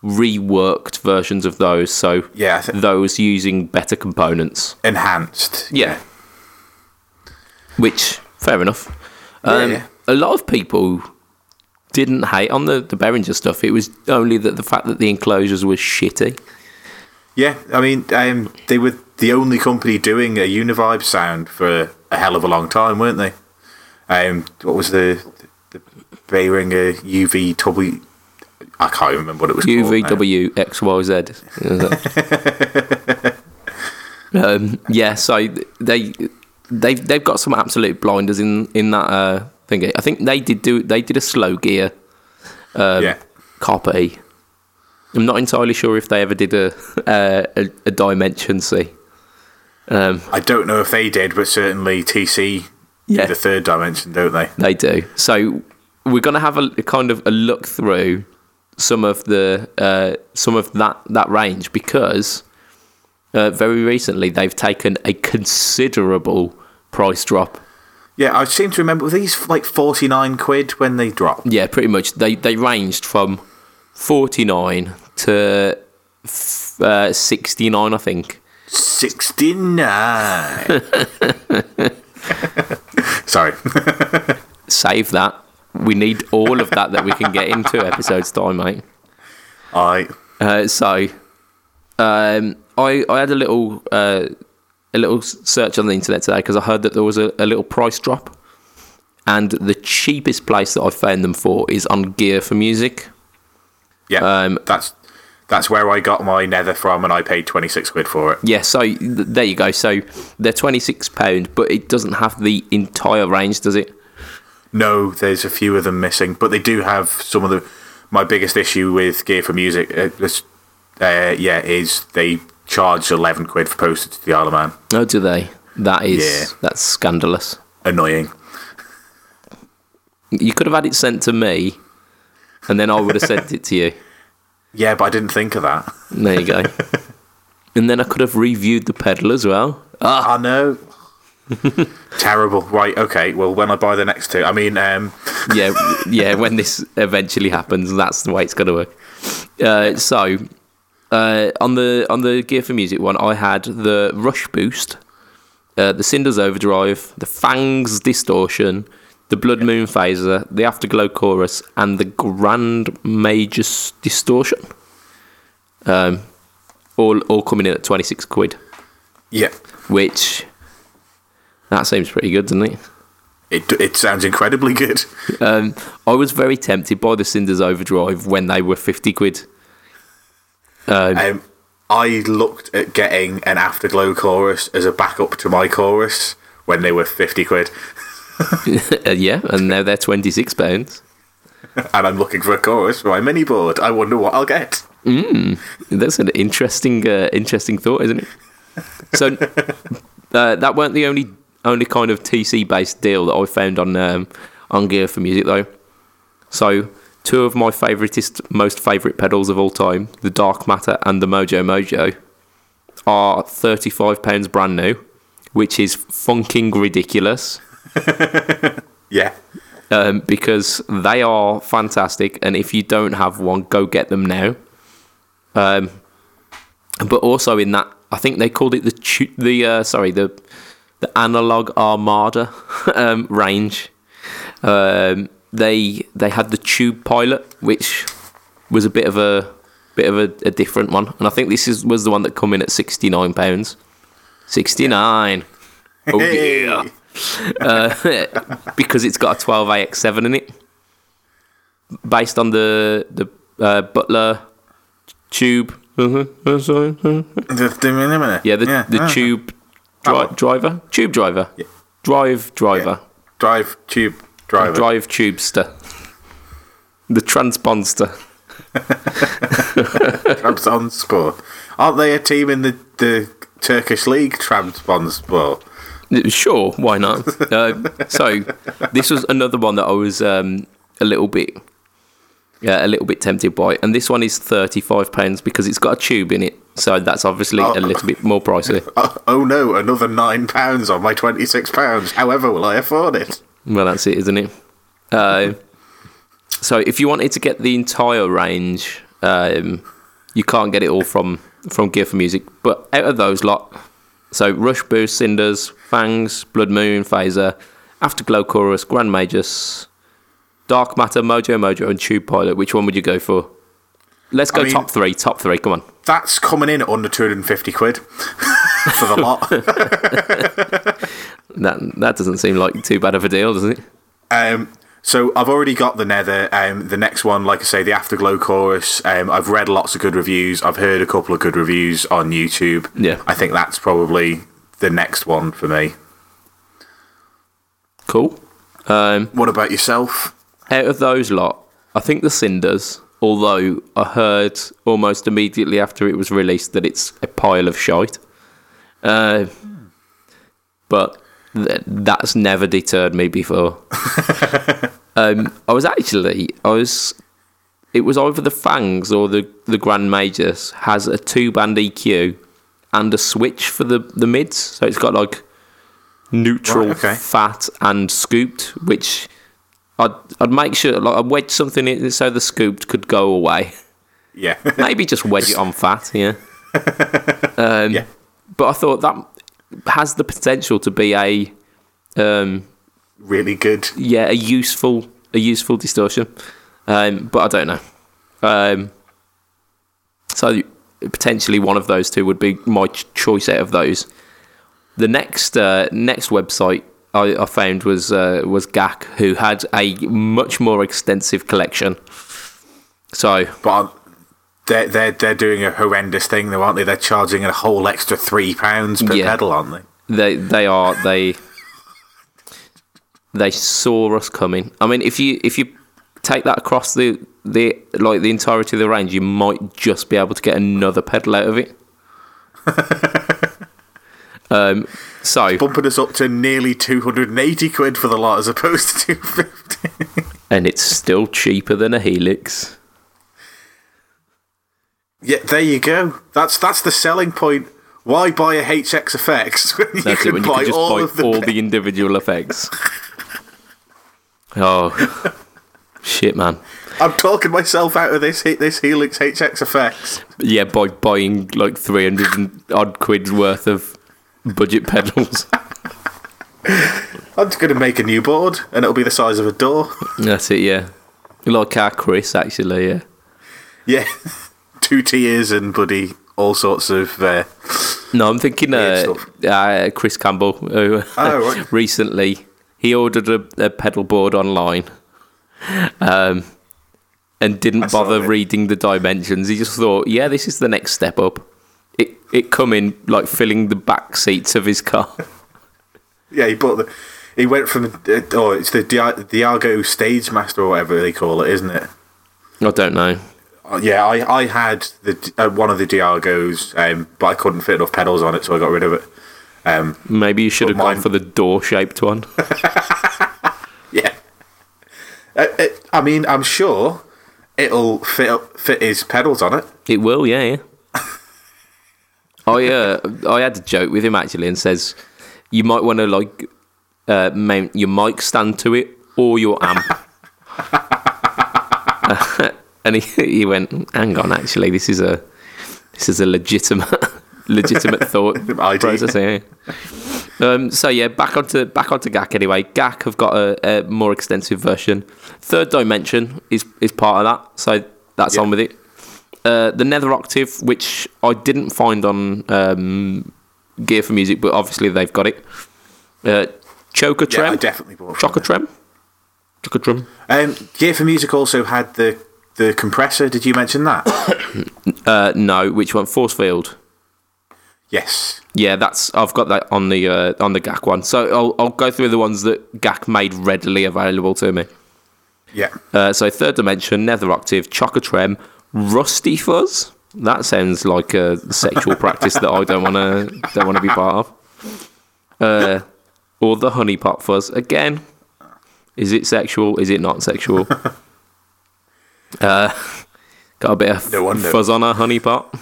reworked versions of those, so Yeah, I thi- those using better components. enhanced. Yeah. Which, fair enough. Um, Yeah. A lot of people didn't hate on the, the Behringer stuff. It was only that the fact that the enclosures were shitty. Yeah, I mean, um, they were the only company doing a Univibe sound for a hell of a long time, weren't they? Um, what was the the Behringer UVW? I can't remember what it was called. UVWXYZ. um, yeah, so they they they've got some absolute blinders in in that uh, thing. I think they did do they did a slow gear um, yeah, copy. I'm not entirely sure if they ever did a a, a Dimension C. Um, I don't know if they did, but certainly TC Yeah. the third dimension, don't they? They do. So we're going to have a, a kind of a look through some of the uh, some of that that range because uh, very recently they've taken a considerable price drop. Yeah, I seem to remember were these like forty nine quid when they dropped. Yeah, pretty much. They they ranged from forty nine to f- uh, sixty nine, I think. Sixty nine. Sorry. Save that. We need all of that that we can get in two episodes time, mate. I Uh, so, um, I I had a little uh, a little search on the internet today because I heard that there was a, a little price drop, and the cheapest place that I found them for is on Gear4music. yeah. Um, that's that's where I got my Nether from, and I paid twenty six quid for it. Yeah, so th- there you go. So they're twenty six pound, but it doesn't have the entire range, does it? No, there's a few of them missing, but they do have some of the. My biggest issue with Gear4music, uh, uh, yeah, is they charge eleven quid for postage to the Isle of Man. Oh, do they? That is Yeah. that's scandalous. Annoying. You could have had it sent to me, and then I would have sent it to you. Yeah, but I didn't think of that. There you go. and then I could have reviewed the pedal as well. Ah, I know. Terrible. Right. Okay. Well, when I buy the next two, I mean, um, yeah, yeah. When this eventually happens, that's the way it's going to work. Uh, so, uh, on the on the Gear4music one, I had the Rush Boost, uh, the Cinders Overdrive, the Fangs Distortion, the Blood Moon Phaser, the Afterglow Chorus, and the Grand Magus Distortion. Um, all all coming in at twenty six quid, yeah, which that seems pretty good, doesn't it? it it sounds incredibly good. Um, I was very tempted by the Cinders Overdrive when they were 50 quid. Um, Um, I looked at getting an Afterglow chorus as a backup to my chorus when they were fifty quid, uh, yeah, and now they're 26 pounds. and I'm looking for a chorus for my mini board. I wonder what I'll get. That's an interesting, uh, interesting thought, isn't it? So uh, that weren't the only only kind of TC based deal that I found on um, on Gear4music though. So two of my favouriteest, most favourite pedals of all time, the Dark Matter and the Mojo Mojo, are thirty five pounds brand new, which is funking ridiculous. Yeah, um, because they are fantastic. And if you don't have one, go get them now. Um, but also in that, I think they called it the tu- the uh, sorry the the analog Armada um, range. Um, they they had the Tube Pilot, which was a bit of a bit of a, a different one, and I think this is was the one that come in at sixty nine pounds. Sixty nine. Oh Hey. yeah. Uh, because it's got a 12 AX7 in it, based on the the uh, Butler tube. The- the- Yeah, the the ah. tube dri- Oh. driver, tube driver, drive driver, drive tube driver. drive tubester, the transponster. Trabzonspor. Aren't they a team in the, the Turkish league, Trabzonspor? Sure, why not? uh, so this was another one that I was um, a little bit yeah, a little bit tempted by. And this one is thirty five pounds because it's got a tube in it, so that's obviously a little bit more pricey. Oh, oh no, another nine pounds on my twenty-six pounds. However, will I afford it? Well, that's it, isn't it? Uh, so if you wanted to get the entire range, um, you can't get it all from from Gear4music. But out of those lot, so Rush Boost, Cinders, Fangs, Blood Moon, Phaser, Afterglow Chorus, Grand Magus, Dark Matter, Mojo Mojo, and Tube Pilot. Which one would you go for? Let's go mean- top three. Top three. Come on. That's coming in at under two hundred and fifty quid for the lot. That that doesn't seem like too bad of a deal, does it? Um, so I've already got the Nether. Um, the next one, like I say, the Afterglow chorus. Um, I've read lots of good reviews. I've heard a couple of good reviews on YouTube. Yeah. I think that's probably the next one for me. Cool. Um, What about yourself? out of those lot, I think the Cinders, although I heard almost immediately after it was released that it's a pile of shite. Uh, but th- that's never deterred me before. um, I was actually, I was, it was either the Fangs or the, the Grand Magus has a two band EQ and a switch for the, the mids. So it's got like neutral, Right, okay. fat, and scooped, which I'd, I'd make sure like, I'd wedge something in so the scooped could go away. Yeah. Maybe just wedge it on fat, yeah. Um, yeah. But I thought that has the potential to be a um, Really good. yeah a useful a useful distortion, um, but I don't know. Um, so potentially one of those two would be my ch- choice out of those. The next uh, next website I, I found was uh, was GAK, who had a much more extensive collection. So But they're, they're, they're doing a horrendous thing, though, aren't they? They're charging a whole extra £3 pounds per Yeah. pedal, aren't they? they they are they they saw us coming. I mean, if you if you take that across the the like the entirety of the range, you might just be able to get another pedal out of it. um, so Bumping us up to nearly 280 quid for the lot as opposed to 250 and it's still cheaper than a Helix. Yeah, there you go. That's that's the selling point. Why buy a HX effects when you That's can it. When you buy can just all buy of the all the individual effects. oh shit, man! I'm talking myself out of this this Helix HX effects. Yeah, by buying like three hundred odd quid worth of budget pedals. I'm just going to make a new board, and it'll be the size of a door. That's it, yeah. Like our Chris, actually, yeah. Yeah, two tiers and bloody all sorts of. Uh, No, I'm thinking uh, uh, Chris Campbell, who Oh, right. recently he ordered a, a pedal board online, um, and didn't saw bother reading the dimensions. He just thought, yeah, this is the next step up. It it come in like filling the back seats of his car. yeah, he bought the. He went from uh, oh, it's the Di- Diago Stage Master or whatever they call it, isn't it? I don't know. Uh, Yeah, I, I had the uh, one of the Diagos, um, but I couldn't fit enough pedals on it, so I got rid of it. Um, Maybe you should have But gone for the door shaped one. yeah, uh, it, I mean, I'm sure it'll fit up, fit his pedals on it. It will, yeah, yeah. I uh, I had a joke with him actually, and says you might want to like uh, mount your mic stand to it or your amp. and he he went, "Hang on, actually, this is a this is a legitimate legitimate thought process here." Um, so yeah, back onto back onto GAK anyway. GAK have got a, a more extensive version. Third Dimension is is part of that, so that's Yeah. on with it. Uh, the Nether Octaver, which I didn't find on um, Gear4music, but obviously they've got it. Uh, Choka Yeah, I Trem, definitely bought. Trem, Choka Trem. Um, Gear4music also had the the compressor. Did you mention that? Uh, no, which one? Force Field. yes. Yeah, that's I've got that on the uh, on the GAK one. So I'll I'll go through the ones that GAK made readily available to me. Yeah. Uh, so third dimension, Nether Octaver, Chocotrem, Rusty Fuzz. That sounds like a sexual practice that I don't want to don't want to be part of. Uh, or the Honey Pot Fuzz again. Is it sexual? Is it not sexual? Uh, got a bit of No fuzz on her honey pot.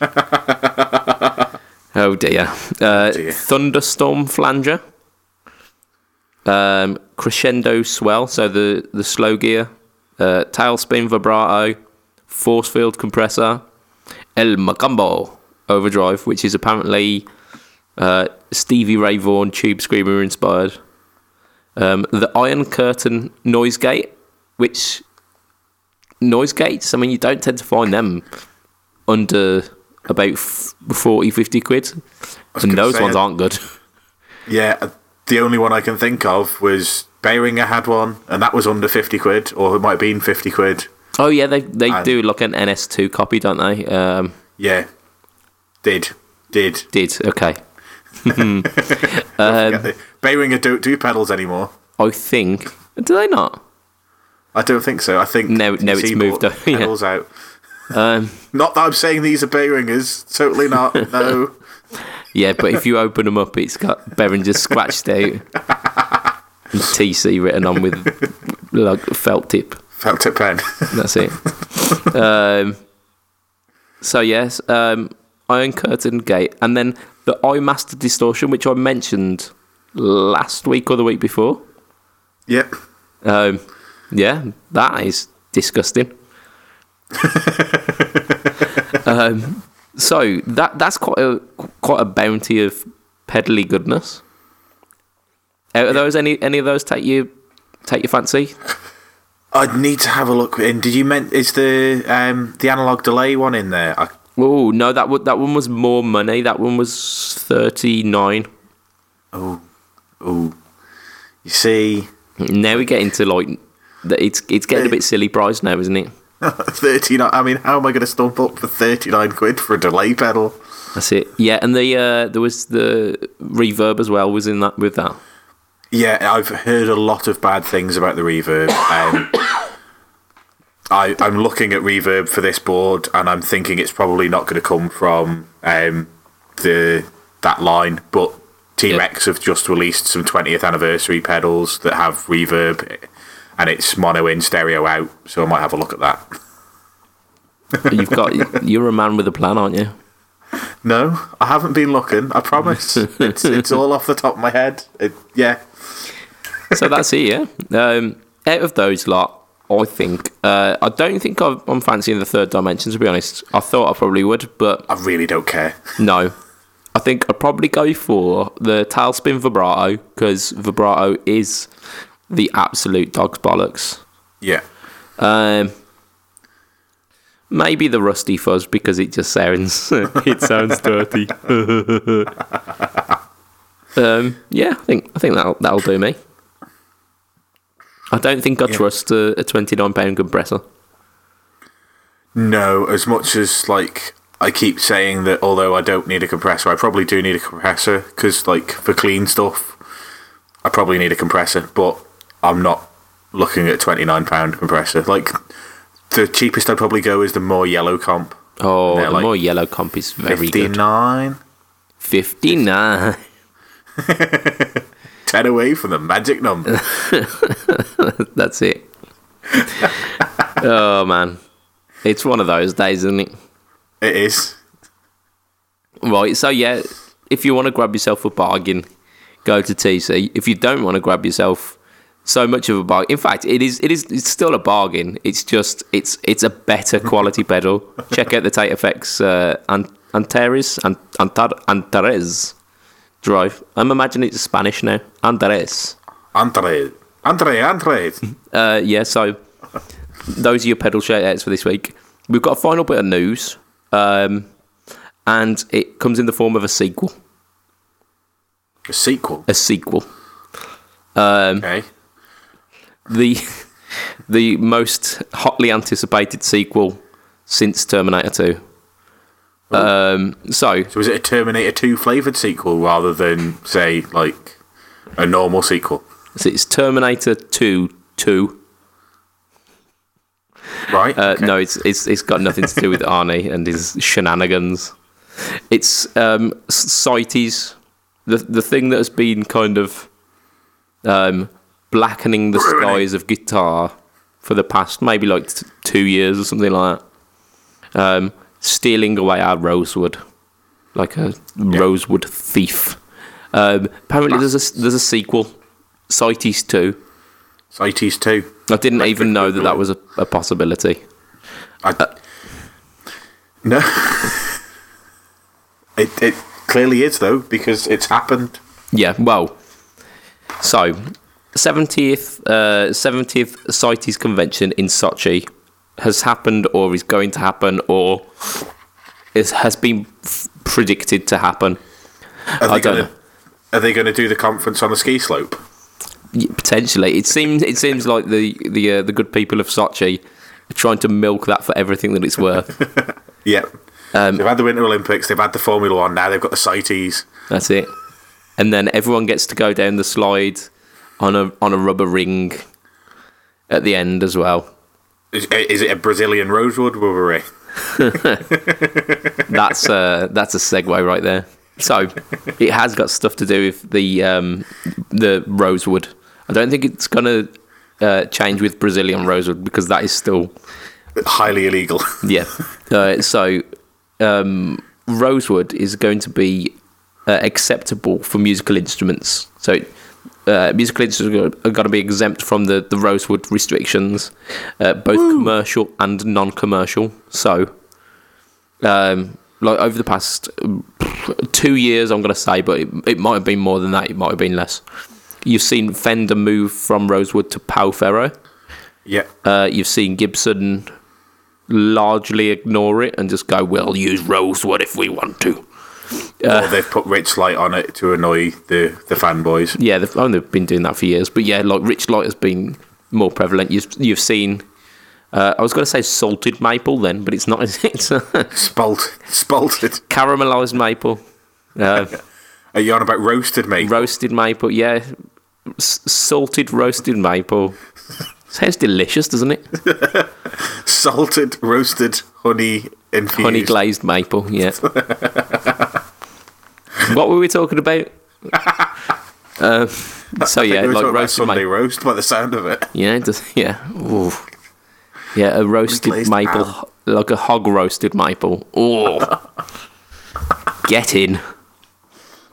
oh dear. Uh, dear. Thunderstorm flanger. Um, crescendo swell, so the, the slow gear. Uh, tailspin vibrato. Force field compressor. El Mocambo overdrive, which is apparently uh, Stevie Ray Vaughan Tube Screamer inspired. Um, the Iron Curtain noise gate, which noise gates, I mean, you don't tend to find them under about f- 40, 50 quid. And those say, ones aren't good. Yeah, uh, the only one I can think of was Behringer had one, and that was under 50 quid, or it might have been 50 quid. Oh, yeah, they, they And- do like an NS2 copy, don't they? Um, Yeah. Did. Did. did, okay. The- Behringer don't do pedals anymore. I think. Do they not? I don't think so. I think No- no, it's moved up, yeah. out. Um, Not that I'm saying these are Behringers. Totally not. No. yeah, but if you open them up, it's got Behringer scratched out and TC written on with like felt tip. Felt tip pen. That's it. um, so yes, um, Iron Curtain Gate, and then the Eyemaster distortion, which I mentioned last week or the week before. yep. Um, yeah, that is disgusting. um, so that that's quite a quite a bounty of pedally goodness. Out of those, any any of those take you take your fancy? I'd need to have a look. In did you meant is the um the analog delay one in there? I, Oh no, that one that one was more money. That one was thirty nine. oh, oh. You see, Now we get into like it's it's getting a bit silly price now, isn't it? thirty nine. I mean, how am I going to stump up for thirty nine quid for a delay pedal? That's it. Yeah, and the uh, there was the reverb as well. Was in that with that. Yeah, I've heard a lot of bad things about the reverb. Um, I, I'm looking at reverb for this board, and I'm thinking it's probably not going to come from um, the that line. But T Rex have just released some 20th anniversary pedals that have reverb, and it's mono in, stereo out. So I might have a look at that. You've got you're a man with a plan, aren't you? No, I haven't been looking. I promise. it's it's all off the top of my head. It, yeah, So that's it. Yeah. Um, out of those lot, I think uh, I don't think I've, I'm fancying the third dimension. To be honest, I thought I probably would, but I really don't care. no. I think I'd probably go for the tailspin vibrato because vibrato is the absolute dog's bollocks. Yeah. Um, maybe the rusty fuzz because it just sounds it sounds dirty. um, yeah, I think I think that'll that'll do me. I don't think I trust a, a twenty nine pound compressor. No, as much as like I keep saying that, although I don't need a compressor, I probably do need a compressor because, like, for clean stuff, I probably need a compressor. But I'm not looking at twenty nine pound compressor. Like, the cheapest I'd probably go is the Mooer yellow comp, Oh, the like Mooer yellow comp is very fifty good. nine. Fifty nine. 10 away from the magic number. That's it. oh man, it's one of those days, isn't it? it is. Right, so yeah, if you want to grab yourself a bargain, go to TC. If you don't want to grab yourself so much of a bargain, in fact, it is it is it's still a bargain. It's just it's it's a better quality pedal. Check out the Tate Effects uh, Ant- Antares Ant- Antar- Antares drive. I'm imagining it's Spanish now. Antares. Andre. Andre, Andre. Uh, yeah, so those are your pedal shout outs for this week. We've got a final bit of news, um, and it comes in the form of a sequel. a sequel. A sequel. Um, Okay. The the most hotly anticipated sequel since Terminator 2. Um, so So is it a Terminator 2 flavoured sequel rather than, say, like a normal sequel? so it's Terminator 2 2. Right? Uh, okay. No, it's it's it's got nothing to do with Arnie and his shenanigans. It's um, CITES, the the thing that has been kind of um, blackening the skies of guitar for the past maybe like t- two years or something like that. Um, stealing away our rosewood, like a rosewood thief. Um, apparently, there's a there's a sequel, CITES two. CITES two. I didn't even know that that was a, a possibility. I, no. it it clearly is though because it's happened. Yeah, well, so seventieth uh, seventieth CITES convention in Sochi has happened, or is going to happen, or is has been f- predicted to happen. Are they I don't gonna, know. Are they going to do the conference on the ski slope? Y- Potentially, it seems it seems like the the uh, the good people of Sochi are trying to milk that for everything that it's worth. Yeah. Um, they've had the Winter Olympics. They've had the Formula One. Now they've got the CITES. That's it. And then everyone gets to go down the slide on a on a rubber ring at the end as well. Is, is it a Brazilian rosewood rubbery? That's a that's a segue right there. So it has got stuff to do with the um, the rosewood. I don't think it's gonna uh, change with Brazilian rosewood because that is still Highly illegal. yeah. Uh, so um, rosewood is going to be uh, acceptable for musical instruments. So uh, musical instruments are going to be exempt from the, the rosewood restrictions, uh, both commercial and non-commercial. So, um, like over the past two years, I'm going to say, but it, it might have been more than that. It might have been less. You've seen Fender move from rosewood to Pau Ferro. yeah. Uh, you've seen Gibson largely ignore it and just go, "We'll use rosewood if we want to." Or they've put Richlite on it to annoy the, the fanboys. Yeah, they've only been doing that for years, but yeah, like Richlite has been more prevalent. You've you've seen. Uh, I was going to say salted maple then, but it's not. is it? It's uh, Spalt, spalted. caramelized maple, uh, Are you on about roasted maple? roasted maple. Yeah, S- salted roasted maple. Sounds delicious, doesn't it? Salted, roasted, honey infused. Honey glazed maple. Yeah. What were we talking about? Uh, so yeah, we like roasted Sunday maple. roast by the sound of it. Yeah, it does, yeah. Ooh. Yeah, a roasted maple, ham. like a hog roasted maple. Oh, get in.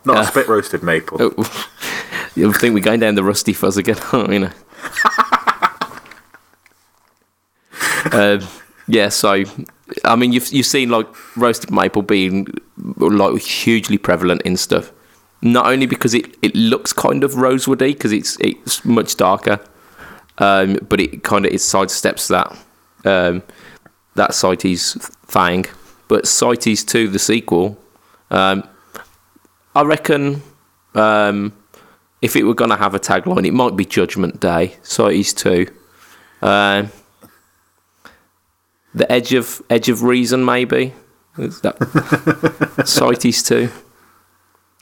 Not a spit roasted maple. Oh. You think we're going down the rusty fuzz again? you know. um, yeah, so I mean, you've you've seen like roasted maple being like hugely prevalent in stuff. Not only because it, it looks kind of rosewoody because it's it's much darker, um, but it kind of it sidesteps that um, that CITES thing. But CITES two, the sequel, um, I reckon um, if it were to have a tagline, it might be Judgment Day. CITES two. The edge of edge of reason, maybe. Is that CITES two?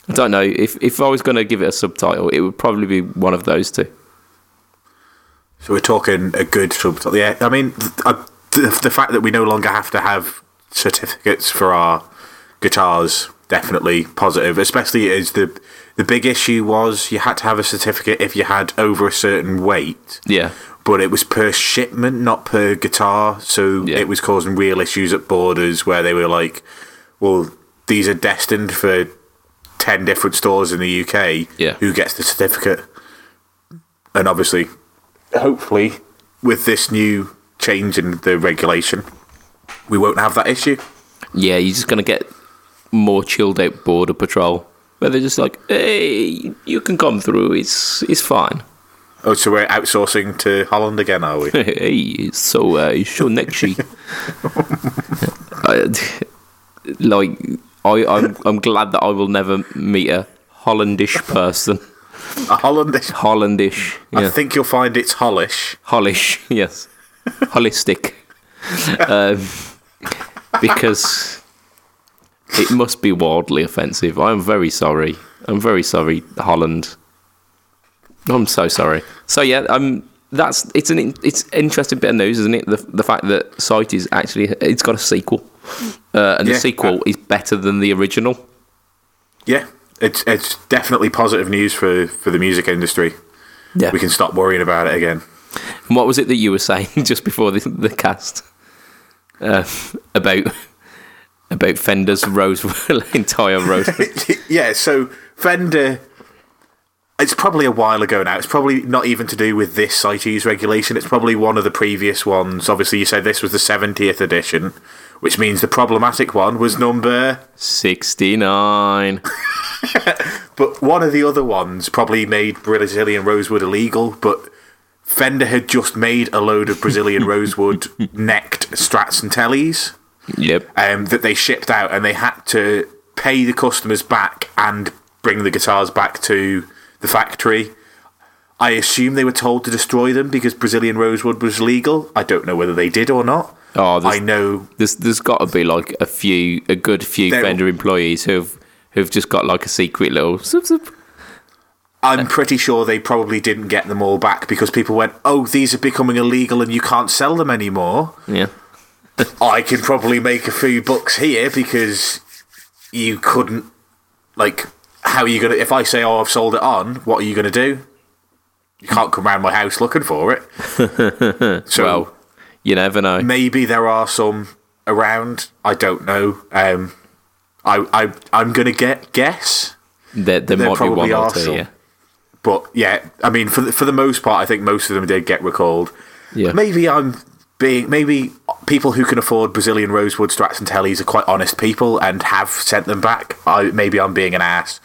I don't know. If if I was going to give it a subtitle, it would probably be one of those two. So we're talking a good subtitle. Yeah, I mean, th- uh, the, the fact that we no longer have to have certificates for our guitars definitely positive. Especially as the the big issue was you had to have a certificate if you had over a certain weight. Yeah, but it was per shipment, not per guitar. So Yeah. it was causing real issues at borders where they were like, well, these are destined for 10 different stores in the UK. Yeah. Who gets the certificate? And obviously, hopefully, with this new change in the regulation, we won't have that issue. yeah. You're just going to get more chilled out border patrol where they're just like, "Hey, you can come through. It's it's fine." Oh, so we're outsourcing to Holland again, are we? hey, so uh, next. I, like I, I'm, I'm glad that I will never meet a Hollandish person. A Hollandish. Hollandish, I think you'll find it's Hollish. Hollish, yes, holistic, um, because it must be wildly offensive. I'm very sorry. I'm very sorry, Holland. I'm so sorry. So yeah, um, that's it's an it's interesting bit of news, isn't it? The the fact that CITES is actually it's got a sequel, uh, and Yeah, the sequel is better than the original. Yeah, it's it's definitely positive news for, for the music industry. Yeah, We can stop worrying about it again. And what was it that you were saying just before the, the cast uh, about about Fender's Rosewood entire Rosewood? yeah, so Fender. It's probably a while ago now. It's probably not even to do with this CITES regulation. It's probably one of the previous ones. Obviously, you said this was the 70th edition, which means the problematic one was number. Sixty nine. But one of the other ones probably made Brazilian rosewood illegal, but Fender had just made a load of Brazilian rosewood necked strats and tellies Yep. um, that they shipped out, and they had to pay the customers back and bring the guitars back to the factory. I assume they were told to destroy them because Brazilian rosewood was legal. I don't know whether they did or not. Oh, I know there's there's got to be like a few, a good few Fender employees who've who've just got like a secret little. I'm pretty sure they probably didn't get them all back because people went, "Oh, these are becoming illegal and you can't sell them anymore." Yeah. I can probably make a few bucks here because you couldn't. Like, how are you gonna? If I say, "Oh, I've sold it on," what are you gonna do? You can't come round my house looking for it. so Well, you never know. maybe there are some around. I don't know. Um, I I I'm gonna get guess. There, there, there might be one or two. some. Yeah. But yeah, I mean, for the, for the most part, I think most of them did get recalled. Yeah. Maybe I'm being maybe people who can afford Brazilian rosewood strats and tellies are quite honest people and have sent them back. I maybe I'm being an ass,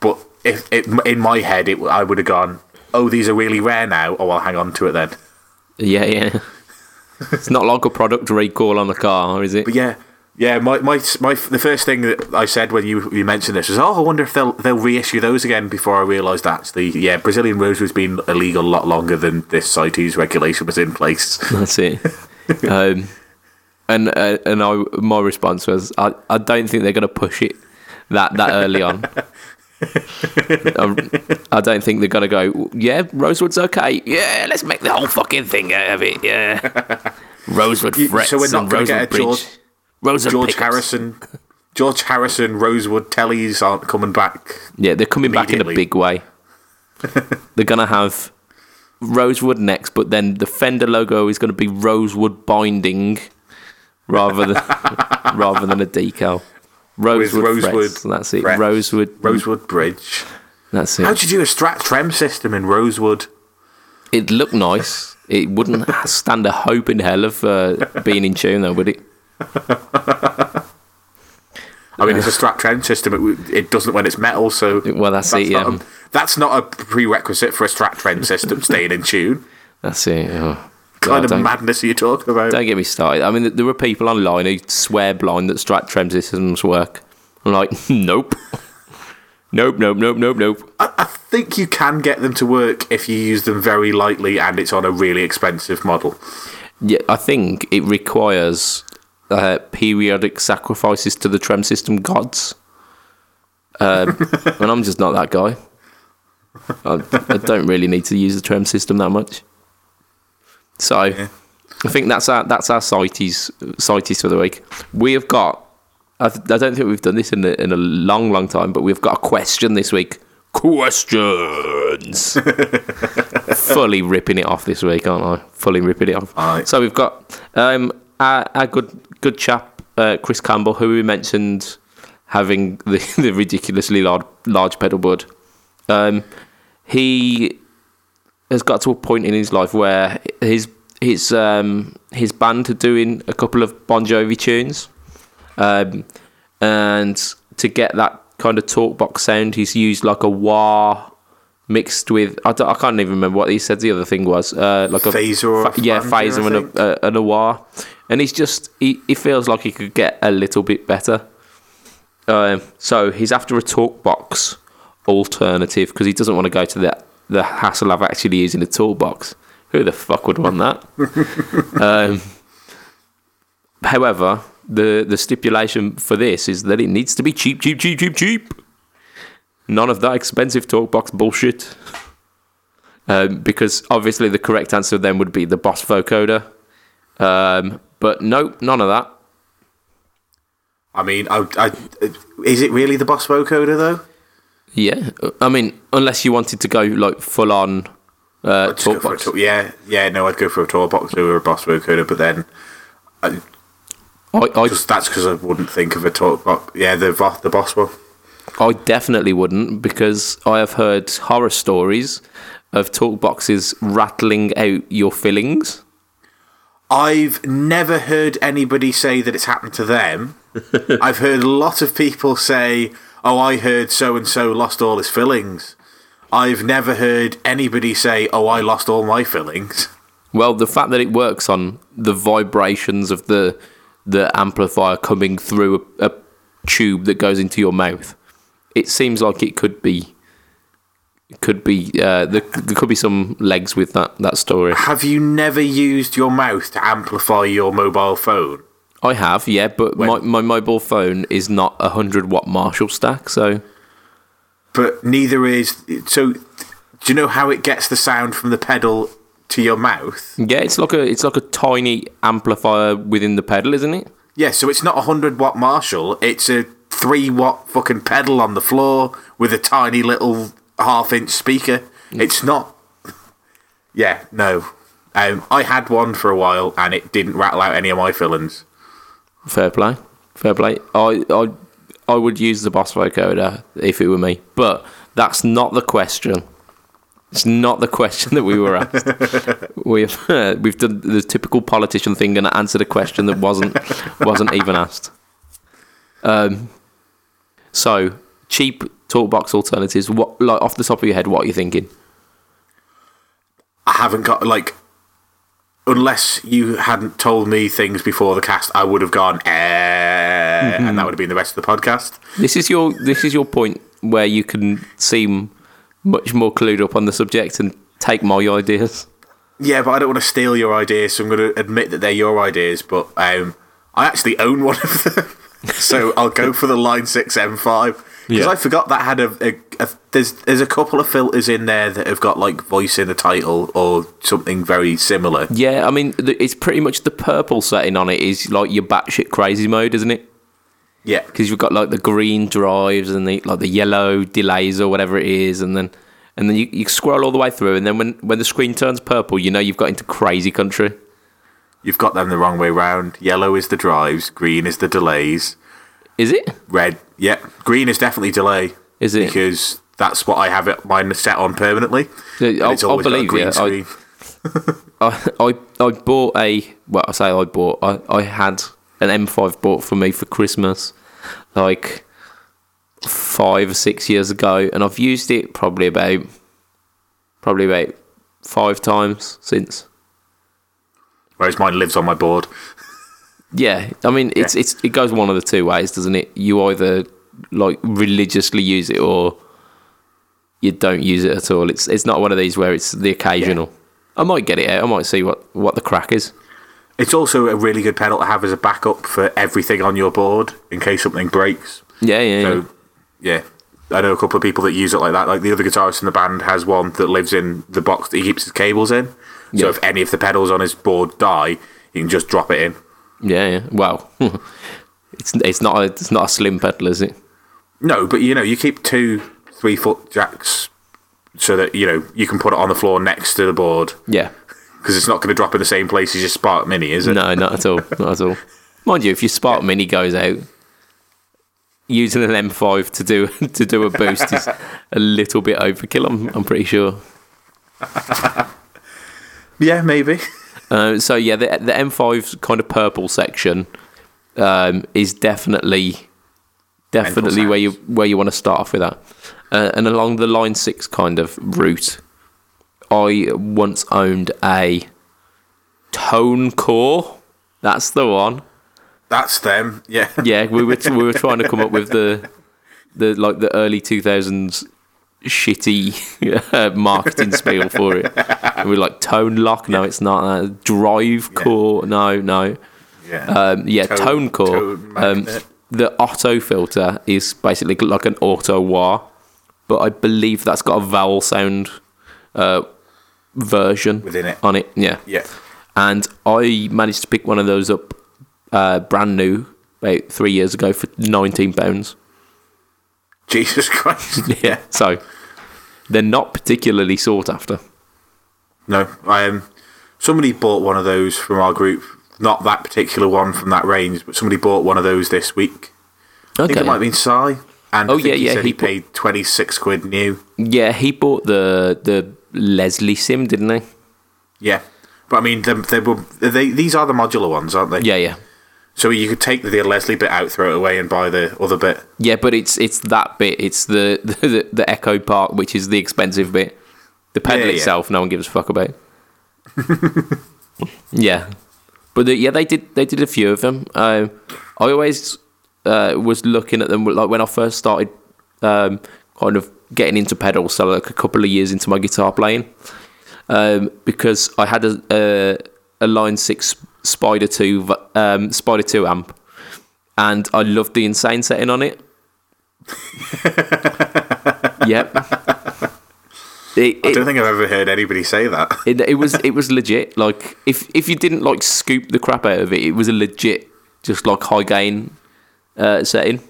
but if it, in my head, it, I would have gone, "Oh, these are really rare now. Oh, I'll hang on to it then." Yeah, yeah. it's not like a product recall on the car, is it? But yeah, yeah. My, my my the first thing that I said when you you mentioned this was, "Oh, I wonder if they'll they'll reissue those again." Before I realised actually, yeah, Brazilian rosewood's been illegal a lot longer than this CITES regulation was in place. That's it. um, and uh, and I, my response was, I, I don't think they're going to push it that that early on. I, um, I don't think they're going to go. Yeah, Rosewood's okay. Yeah, let's make the whole fucking thing out of it. Yeah, Rosewood You- frets so we're not gonna Rosewood get a bridge. George- Rosewood George pickups. Harrison, George Harrison, Rosewood Tellies aren't coming back. Yeah, they're coming back in a big way. they're going to have Rosewood next, but then the Fender logo is going to be Rosewood binding rather than rather than a decal. Rosewood, Rosewood frets, that's it. frets. Rosewood, Rosewood Bridge. that's it. How'd you do a Strat Trem system in Rosewood? It'd look nice. It wouldn't stand a hope in hell of uh, being in tune, though, would it? I mean, it's a Strat Trem system. It, it doesn't when it's metal, so Well, that's, it. not Yeah, a, that's not a prerequisite for a Strat Trem system staying in tune. that's it. Oh, Kind of madness are you talking about? Don't get me started. I mean, there were people online who swear blind that Strat Trem systems work. I'm like, nope. Nope, nope, nope, nope, nope. I, I think you can get them to work if you use them very lightly and it's on a really expensive model. Yeah, I think it requires uh, periodic sacrifices to the Trem system gods. Um, and I'm just not that guy. I, I don't really need to use the Trem system that much. So I think that's our that's our CITES CITES for the week. We have got. I, th- I don't think we've done this in a, in a long, long time, but we've got a question this week. Questions. Fully ripping it off this week, aren't I? Fully ripping it off. So we've got um, our, our good good chap uh, Chris Campbell, who we mentioned having the, the ridiculously large large pedal board. Um, he has got to a point in his life where his his um, his band are doing a couple of Bon Jovi tunes, um, and to get that kind of talk box sound, he's used like a wah mixed with I, don't, I can't even remember what he said. The other thing was uh, like a Phaser or a yeah, phaser and a, a, and a wah, and he's just he, he feels like he could get a little bit better. Um, so he's after a talk box alternative because he doesn't want to go to the the hassle of actually using a talk box. Who the fuck would want that? um, however, the the stipulation for this is that it needs to be cheap, cheap, cheap, cheap, cheap. None of that expensive talkbox bullshit. Um, because obviously the correct answer then would be the Boss vocoder. Um, but nope, none of that. I mean, I, I, is it really the Boss vocoder though? Yeah, I mean, unless you wanted to go like full on Uh, talk box. yeah, yeah. No, I'd go for a talk box over a boss vocoder, but then I, I, just that's because I wouldn't think of a talk box. Yeah, the the boss one. I definitely wouldn't because I have heard horror stories of talk boxes rattling out your fillings. I've never heard anybody say that it's happened to them. I've heard a lot of people say, "Oh, I heard so and so lost all his fillings." I've never heard anybody say, "Oh, I lost all my fillings." Well, the fact that it works on the vibrations of the the amplifier coming through a, a tube that goes into your mouth, it seems like it could be. Could be uh, there, there could be some legs with that that story. Have you never used your mouth to amplify your mobile phone? I have, yeah, but my, my mobile phone is not a hundred watt Marshall stack, so But neither is. So, do you know how it gets the sound from the pedal to your mouth? yeah, it's like a it's like a tiny amplifier within the pedal, isn't it? Yeah, so it's not a hundred watt Marshall. It's a three watt fucking pedal on the floor with a tiny little half inch speaker. It's not. Yeah, no. Um, I had one for a while and it didn't rattle out any of my fillings. Fair play, fair play. I I I would use the boss vocoder if it were me, but that's not the question. It's not the question that we were asked. we've we've done the typical politician thing and answered a question that wasn't wasn't even asked. Um, so cheap talkbox alternatives. What like off the top of your head? What are you thinking? I haven't got like. Unless you hadn't told me things before the cast, I would have gone, eh, and that would have been the rest of the podcast. This is your this is your point where you can seem much more clued up on the subject and take my ideas. Yeah, but I don't want to steal your ideas, so I'm going to admit that they're your ideas. But um, I actually own one of them, so I'll go for the Line Six M5 because Yeah. I forgot that had a, a, a there's there's a couple of filters in there that have got like voice in the title or something very similar. Yeah, I mean, it's pretty much the purple setting on it is like your batshit crazy mode, isn't it? Yeah, Because you've got like the green drives and the like the yellow delays or whatever it is, and then and then you, you scroll all the way through, and then when when the screen turns purple, you know you've got into crazy country. you've got them the wrong way round. Yellow is the drives, green is the delays, Is it? red. Yeah, green is definitely delay. Is it? because that's what I have it mine set on permanently. Yeah, I'll- it's I'll always got a believe green you. I, I I bought a well I say I bought I, I had an M5 bought for me for Christmas like five or six years ago and I've used it probably about probably about five times since Whereas mine lives on my board. Yeah I mean it's it's it goes one of the two ways doesn't it you either like religiously use it or you don't use it at all it's it's not one of these where it's the occasional I might get it out I might see what what the crack is It's also a really good pedal to have as a backup for everything on your board in case something breaks. yeah yeah, yeah. So, yeah, I know a couple of people that use it like that. Like the other guitarist in the band has one that lives in the box that he keeps his cables in. So Yeah. if any of the pedals on his board die, you can just drop it in. Yeah, yeah. Well, it's it's not a it's not a slim pedal, is it? No, but you know, you keep two three foot jacks so that you know you can put it on the floor next to the board Yeah. because it's not going to drop in the same place as your Spark Mini, is it? No, not at all. Not at all. Mind you, if your Spark Mini goes out, using an M5 to do to do a boost is a little bit overkill. I'm I'm pretty sure. Yeah, maybe. Uh, so yeah, the the M5's kind of purple section um, is definitely definitely where you where you want to start off with that. Uh, and along the Line Six kind of route, I once owned a Tone Core. That's the one. That's them. Yeah. Yeah, we were we were trying to come up with the the like the early two thousands shitty uh, marketing spiel for it. And we were like tone lock. No, it's not. Uh, drive core. No, no. Yeah. Um, yeah, tone, Tone- core. tone um, the auto filter is basically like an auto wah, but I believe that's got a vowel sound uh, version Within it. on it. Yeah, yeah. and I managed to pick one of those up uh, brand new about three years ago for nineteen pounds. Jesus Christ. Yeah, so they're not particularly sought after. no. Um, somebody bought one of those from our group. Not that particular one from that range, but somebody bought one of those this week. I think it might have been Sai. And Oh, I yeah, he yeah, said he paid twenty six quid new. Yeah, he bought the the Leslie sim, didn't he? Yeah, but I mean, they, they were they, these are the modular ones, aren't they? Yeah, yeah. So you could take the Leslie bit out, throw it away, and buy the other bit. Yeah, but it's it's that bit. It's the the, the Echo Park, which is the expensive bit. The pedal Yeah, yeah. itself, no one gives a fuck about. yeah, but the, yeah, they did they did a few of them. Um, I always uh, was looking at them like when I first started, um, kind of getting into pedals. So like a couple of years into my guitar playing, um, because I had a, a a Line Six Spider Two v- um, Spider Two amp, and I loved the insane setting on it. yep. It, I don't think I've ever heard anybody say that. it, it was it was legit. Like if if you didn't like scoop the crap out of it, it was a legit just like high gain uh, setting.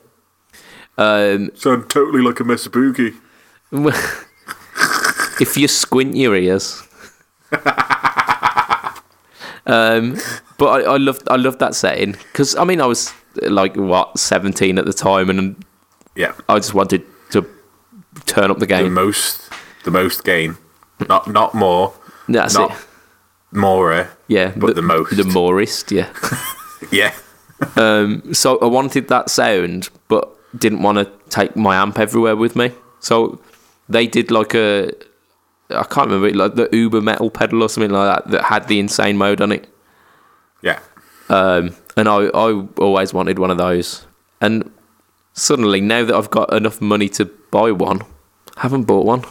Um, Sound totally like a Mesa Boogie. if you squint your ears. um, but I, I loved I loved that setting because I mean I was like what seventeen at the time and Yeah, I just wanted to turn up the game. the most, the most gain, not not more, That's not it. more. Yeah, but the most. the morist. Yeah. Yeah, Um, so I wanted that sound, but didn't want to take my amp everywhere with me. So they did like a, I can't remember, like the Uber metal pedal or something like that that had the insane mode on it. Yeah. Um, and I, I always wanted one of those. And suddenly, now that I've got enough money to buy one, I haven't bought one.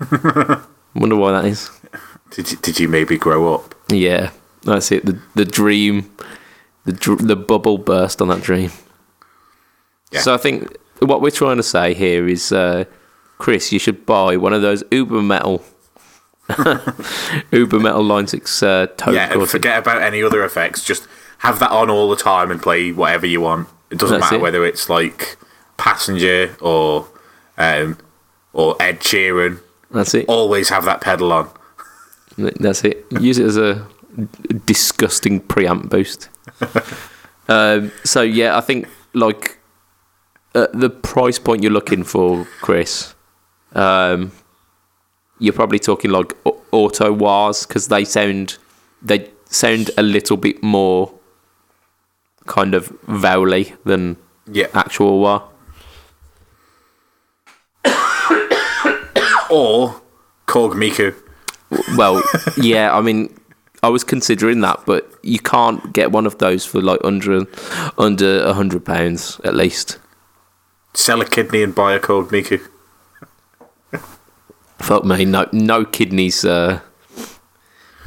Wonder why that is. Did you, did you maybe grow up? Yeah, that's it. The the dream, the dr- the bubble burst on that dream. Yeah. So I think what we're trying to say here is, uh, Chris, you should buy one of those Uber Metal, Uber Metal Line Six uh, Toad Yeah, and forget about any other effects. Just have that on all the time and play whatever you want. It doesn't That's matter it. whether it's like Passenger or um, or Ed Sheeran. That's it. Always have that pedal on. That's it. Use it as a disgusting preamp boost. um, so yeah, I think like at the price point you're looking for, Chris, um, you're probably talking like auto wahs because they sound they sound a little bit more kind of vowly than Yeah. actual wah. Or Korg Miku. Well, yeah, I mean, I was considering that, but you can't get one of those for like under under a hundred pounds at least. Sell a kidney and buy a Korg Miku. Fuck me, no, no kidneys, uh,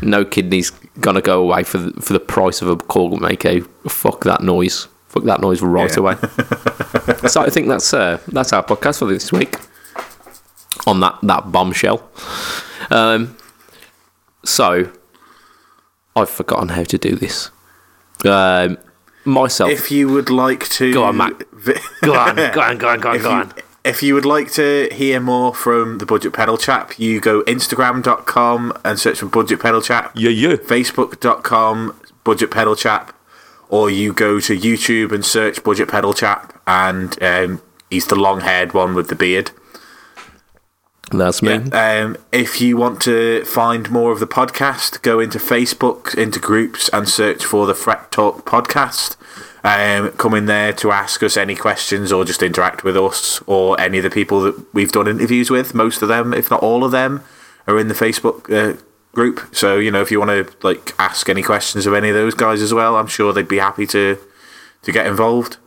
no kidneys gonna go away for the, for the price of a Korg Miku. Fuck that noise. Fuck that noise right Yeah. away. so I think that's uh, that's our podcast for this week. On that that bombshell. Um, so I've forgotten how to do this. Um, myself. If you would like to. Go on, Matt. go on, go on, go on, go on, if go you, on. If you would like to hear more from the Budget Pedal Chap, you go Instagram.com and search for Budget Pedal Chap. Yeah, yeah. Facebook.com Budget Pedal Chap. Or you go to YouTube and search Budget Pedal Chap, and um, he's the long haired one with the beard. That's me. Um, if you want to find more of the podcast, go into Facebook, into groups, and search for the Fret Talk podcast. Um, come in there to ask us any questions or just interact with us or any of the people that we've done interviews with. Most of them, if not all of them, are in the Facebook uh, group. So you know, if you want to like ask any questions of any of those guys as well, I'm sure they'd be happy to to get involved.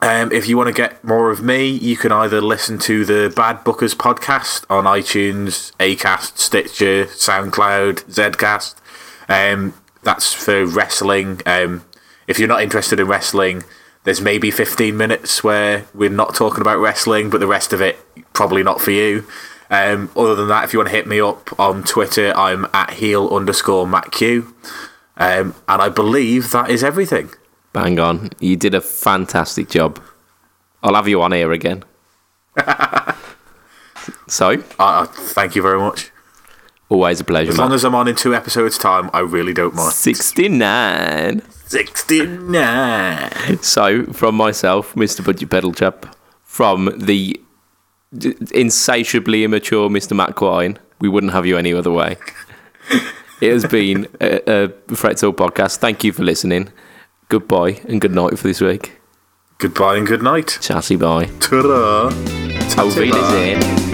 Um, if you want to get more of me, you can either listen to the Bad Bookers podcast on iTunes, Acast, Stitcher, SoundCloud, Zcast. Um, that's for wrestling. Um, if you're not interested in wrestling, there's maybe 15 minutes where we're not talking about wrestling, but the rest of it probably not for you. Um, other than that, if you want to hit me up on Twitter, I'm at heel underscore Matt Q. Um, and I believe that is everything. Bang on. You did a fantastic job. I'll have you on here again. so, Uh, thank you very much. Always a pleasure. As long as I'm on in two episodes' time, I really don't mind. 69. 69. So, from myself, Mr. Budget Pedal Chap, from the d- insatiably immature Mr. Matt Quine, we wouldn't have you any other way. it has been a, a Fret Talk podcast. Thank you for listening. Goodbye and good night for this week. Goodbye and good night. Chatty bye. Ta-da. Auf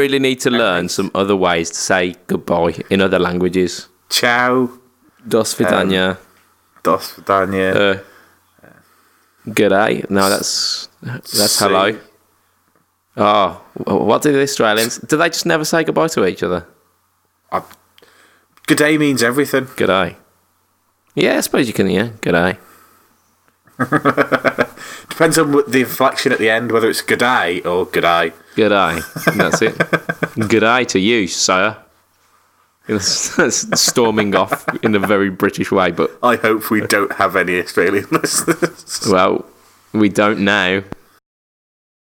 really need to learn some other ways to say goodbye in other languages. Ciao. Dos vidania. Dos vidania. Uh, g'day. No, that's that's See. hello. Oh, what do the Australians? Do they just never say goodbye to each other? I- Good day means everything. G'day. Yeah, I suppose you can. Yeah, g'day. Depends on the inflection at the end, whether it's good day or good eye. G'day. That's it. G'day to you, sir. Storming off in a very British way, but I hope we don't have any Australian listeners. well, we don't now.